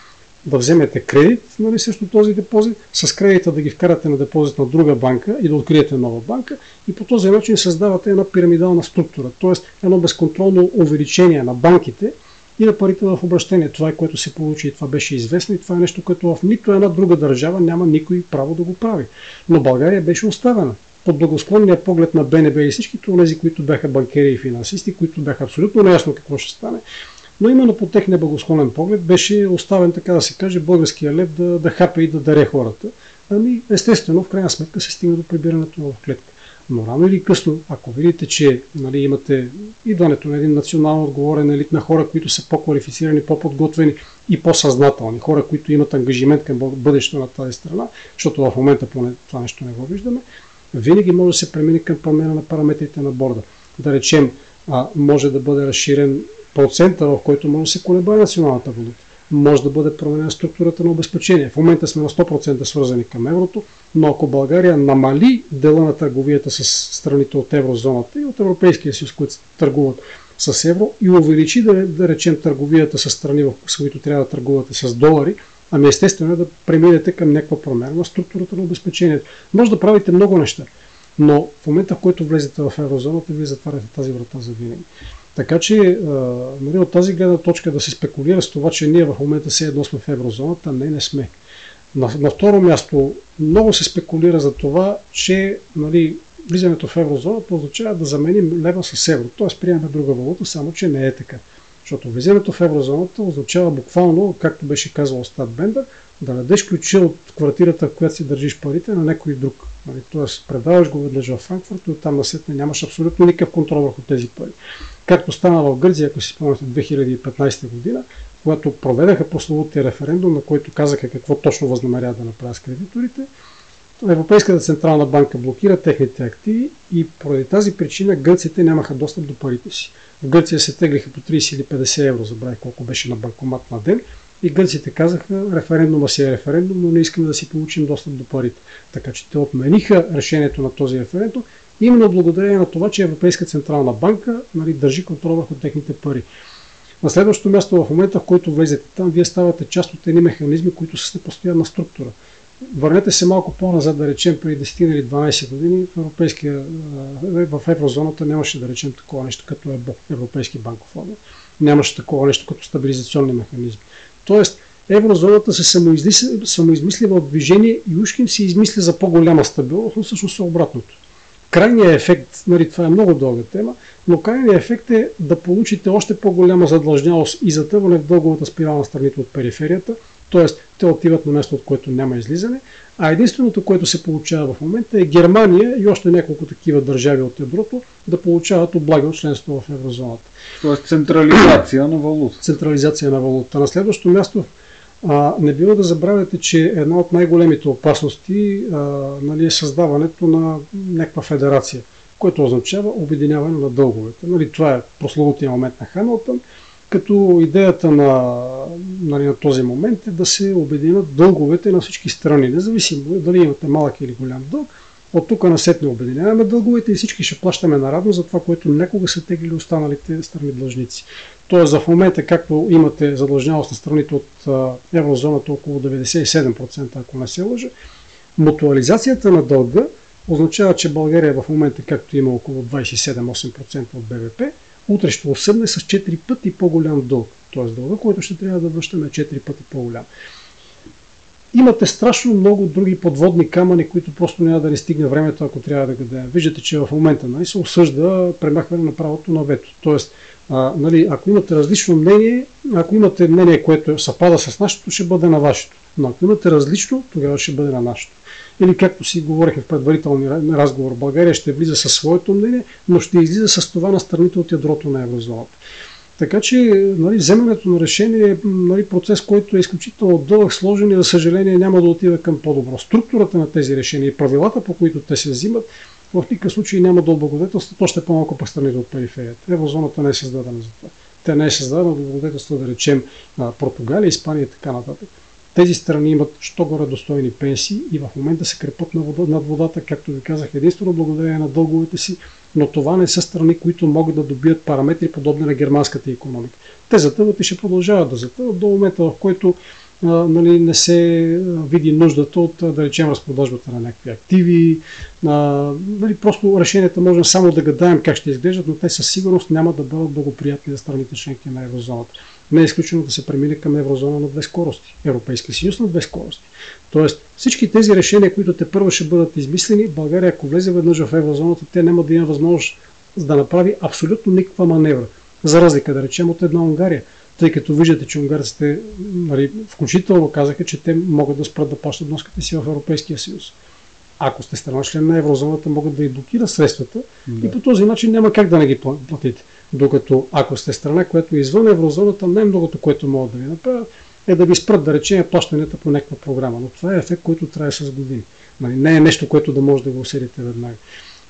да вземете кредит нали, срещу този депозит, с кредита да ги вкарате на депозит на друга банка и да откриете нова банка и по този начин създавате една пирамидална структура, т.е. едно безконтролно увеличение на банките и на парите в обращение. Това е което се получи и това беше известно и това е нещо, което в нито една друга държава няма никой право да го прави. Но България беше оставена под благосклонния поглед на БНБ и всички тези, които бяха банкери и финансисти, които бяха абсолютно неясно какво ще стане, но именно по техния благосклонен поглед беше оставен, така да се каже, българския лев да, да хапе и да даре хората. Ами, естествено, в крайна сметка се стигна до прибирането в клетка. Но рано или късно, ако видите, че нали, имате идването на един национално отговорен елит на хора, които са по-квалифицирани, по-подготвени и по-съзнателни, хора, които имат ангажимент към бъдещето на тази страна, защото в момента поне това нещо не го виждаме, винаги може да се премине към промена на параметрите на борда. Да речем, а, може да бъде разширен процента, в който може да се колебае националната валута. Може да бъде променена структурата на обезпечение. В момента сме на 100% свързани към еврото, но ако България намали дела на търговията с страните от еврозоната и от Европейския съюз, които търгуват с евро и увеличи, да, да речем, търговията с страни, с които трябва да търгувате с долари, ами естествено е да преминете към някаква промяна на структурата на обезпечението. Може да правите много неща, но в момента, в който влезете в еврозоната, вие затваряте тази врата за винаги. Така че нали, от тази гледна точка да се спекулира с това, че ние в момента все едно сме в еврозоната, не, не сме. На, на второ място, много се спекулира за това, че нали, влизането в еврозоната означава да заменим лева с евро, т.е. приемаме друга валута, само че не е така. Защото влизането в еврозоната означава буквално, както беше казал Стат Бендър, да дадеш ключа от квартирата, в която си държиш парите на някой друг. Нали, Тоест, предаваш го веднъж в Франкфурт и оттам насетне нямаш абсолютно никакъв контрол върху тези пари. Както стана в Гърция, ако си спомняте, 2015 година, когато проведаха прословутия референдум, на който казаха какво точно възнамеряват да направят с кредиторите, Европейската централна банка блокира техните активи и поради тази причина гърците нямаха достъп до парите си. В Гърция се теглиха по 30 или 50 евро, забравих колко беше на банкомат на ден, и гърците казаха, референдума си е референдум, но не искаме да си получим достъп до парите. Така че те отмениха решението на този референдум Именно благодарение на това, че Европейска централна банка нали, държи контрол върху техните пари. На следващото място, в момента, в който влезете там, вие ставате част от едни механизми, които са с постоянна структура. Върнете се малко по-назад, да речем, преди 10 или 12 години в, европейския, в еврозоната нямаше да речем такова нещо като ЕБО, Европейски банков орган. Нямаше такова нещо като стабилизационни механизми. Тоест, еврозоната се самоизмисля в движение и ушким се измисля за по-голяма стабилност, но всъщност е обратното. Крайният ефект, нали, това е много дълга тема, но крайният ефект е да получите още по-голяма задлъжнялост и затъване в дълговата спирала на страните от периферията, т.е. те отиват на место, от което няма излизане, а единственото, което се получава в момента е Германия и още няколко такива държави от еврото да получават облага от членство в еврозоната. Тоест централизация на валута. Централизация на валута. На следващото място а, не бива да забравяте, че една от най-големите опасности а, нали, е създаването на някаква федерация, което означава обединяване на дълговете. Нали, това е прословутия момент на Хамилтън, като идеята на, нали, на този момент е да се обединят дълговете на всички страни, независимо дали имате малък или голям дълг. От тук на сетне обединяваме дълговете и всички ще плащаме наравно за това, което някога са теглили останалите страни длъжници. Тоест в момента, както имате задлъжнялост на страните от еврозоната около 97%, ако не се лъжа, мутуализацията на дълга означава, че България в момента, както има около 27-8% от БВП, утре ще осъдне с 4 пъти по-голям дълг. Т.е. дълга, който ще трябва да връщаме 4 пъти по-голям. Имате страшно много други подводни камъни, които просто няма да ни стигне времето, ако трябва да гадаем. Виждате, че в момента нали, се осъжда премахване на правото на вето. Тоест, а, нали, ако имате различно мнение, ако имате мнение, което съвпада с нашето, ще бъде на вашето. Но ако имате различно, тогава ще бъде на нашето. Или както си говорихме в предварителния разговор, България ще влиза със своето мнение, но ще излиза с това на страните от ядрото на еврозоната. Така че нали, вземането на решение е нали, процес, който е изключително дълъг, сложен и за съжаление няма да отива към по-добро. Структурата на тези решения и правилата, по които те се взимат, в никакъв случай няма да облагодетелства, то ще е по-малко по страните от периферията. Еврозоната не е създадена за това. Тя не е създадена да облагодетелства, да речем, Португалия, Испания и така нататък. Тези страни имат що горе достойни пенсии и в момента се крепат над водата, както ви казах, единствено благодарение на дълговете си, но това не са страни, които могат да добият параметри подобни на германската економика. Те затъват и ще продължават да затъват до момента, в който а, нали, не се види нуждата от, да речем, разпродажбата на някакви активи. А, нали, просто решенията можем само да гадаем как ще изглеждат, но те със сигурност няма да бъдат благоприятни за страните членки на еврозоната не е изключено да се премине към еврозона на две скорости, Европейски съюз на две скорости. Тоест всички тези решения, които те първо ще бъдат измислени, България ако влезе веднъж в еврозоната, те няма да има възможност да направи абсолютно никаква маневра. За разлика, да речем, от една Унгария. Тъй като виждате, че унгарците, нали, включително казаха, че те могат да спрат да плащат вноските си в Европейския съюз. Ако сте страна член на еврозоната, могат да и блокират средствата да. и по този начин няма как да не ги платите. Докато ако сте страна, която е извън еврозоната, най-многото, което могат да ви направят, е да ви спрат, да речем, плащанията по някаква програма. Но това е ефект, който трябва с години. Нали, не е нещо, което да може да го усетите веднага.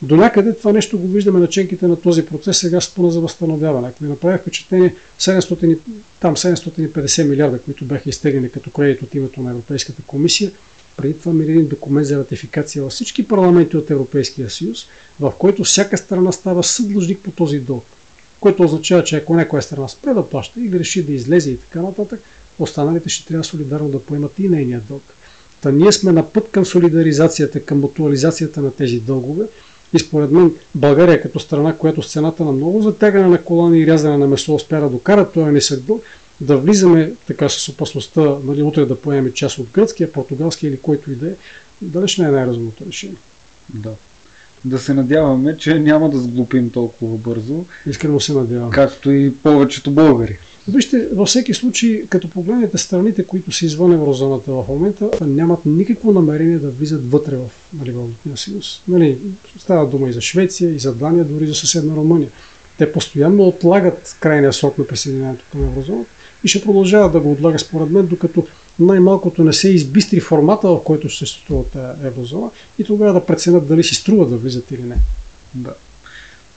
До някъде това нещо го виждаме наченките на този процес сега с плана за възстановяване. Ако ви направя впечатление 700, там 750 милиарда, които бяха изтеглени като кредит от името на Европейската комисия, преди това мили един документ за ратификация във всички парламенти от Европейския съюз, в който всяка страна става съдлъжник по този дълг което означава, че ако някоя страна спре да плаща или реши да излезе и така нататък, останалите ще трябва солидарно да поемат и нейния дълг. Та ние сме на път към солидаризацията, към мутуализацията на тези дългове и според мен България като страна, която с цената на много затягане на колани и рязане на месо успя да докара този нисък дълг, да влизаме така с опасността нали, утре да поемем част от гръцкия, португалския или който и да е, далеч не е най-разумното решение. Да да се надяваме, че няма да сглупим толкова бързо. Искрено се надявам. Както и повечето българи. Вижте, във всеки случай, като погледнете страните, които са извън еврозоната в момента, нямат никакво намерение да влизат вътре в нали, Валутния съюз. Нали, става дума и за Швеция, и за Дания, дори за съседна Румъния. Те постоянно отлагат крайния срок на присъединението към еврозоната и ще продължават да го отлагат според мен, докато най-малкото не се избистри формата, в който ще се струва тази еврозона и тогава да преценят дали си струва да влизат или не. Да.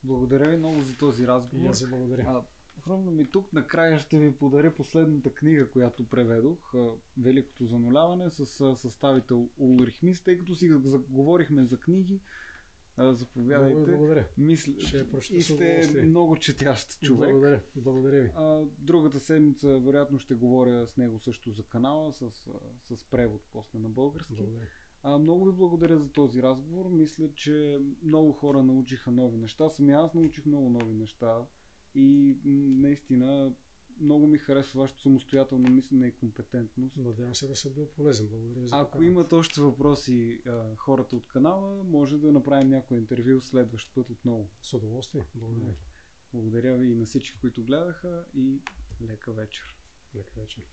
Благодаря ви много за този разговор. И аз благодаря. Хрумна ми тук накрая ще ви подаря последната книга, която преведох, Великото зануляване с съставител Улрих Мис, тъй като си говорихме за книги, заповядайте. Много благодаря. Мисля, Ще и сте много четящ човек. Благодаря. Благодаря ви. А, другата седмица вероятно ще говоря с него също за канала, с, с превод после на български. Благодаря. А, много ви благодаря за този разговор. Мисля, че много хора научиха нови неща. Сами аз научих много нови неща. И наистина много ми харесва вашето самостоятелно мислене и компетентност. Надявам се да съм бил полезен. Благодаря за Ако имат още въпроси а, хората от канала, може да направим някой интервю следващ път отново. С удоволствие. Благодаря. Благодаря ви и на всички, които гледаха и лека вечер. Лека вечер.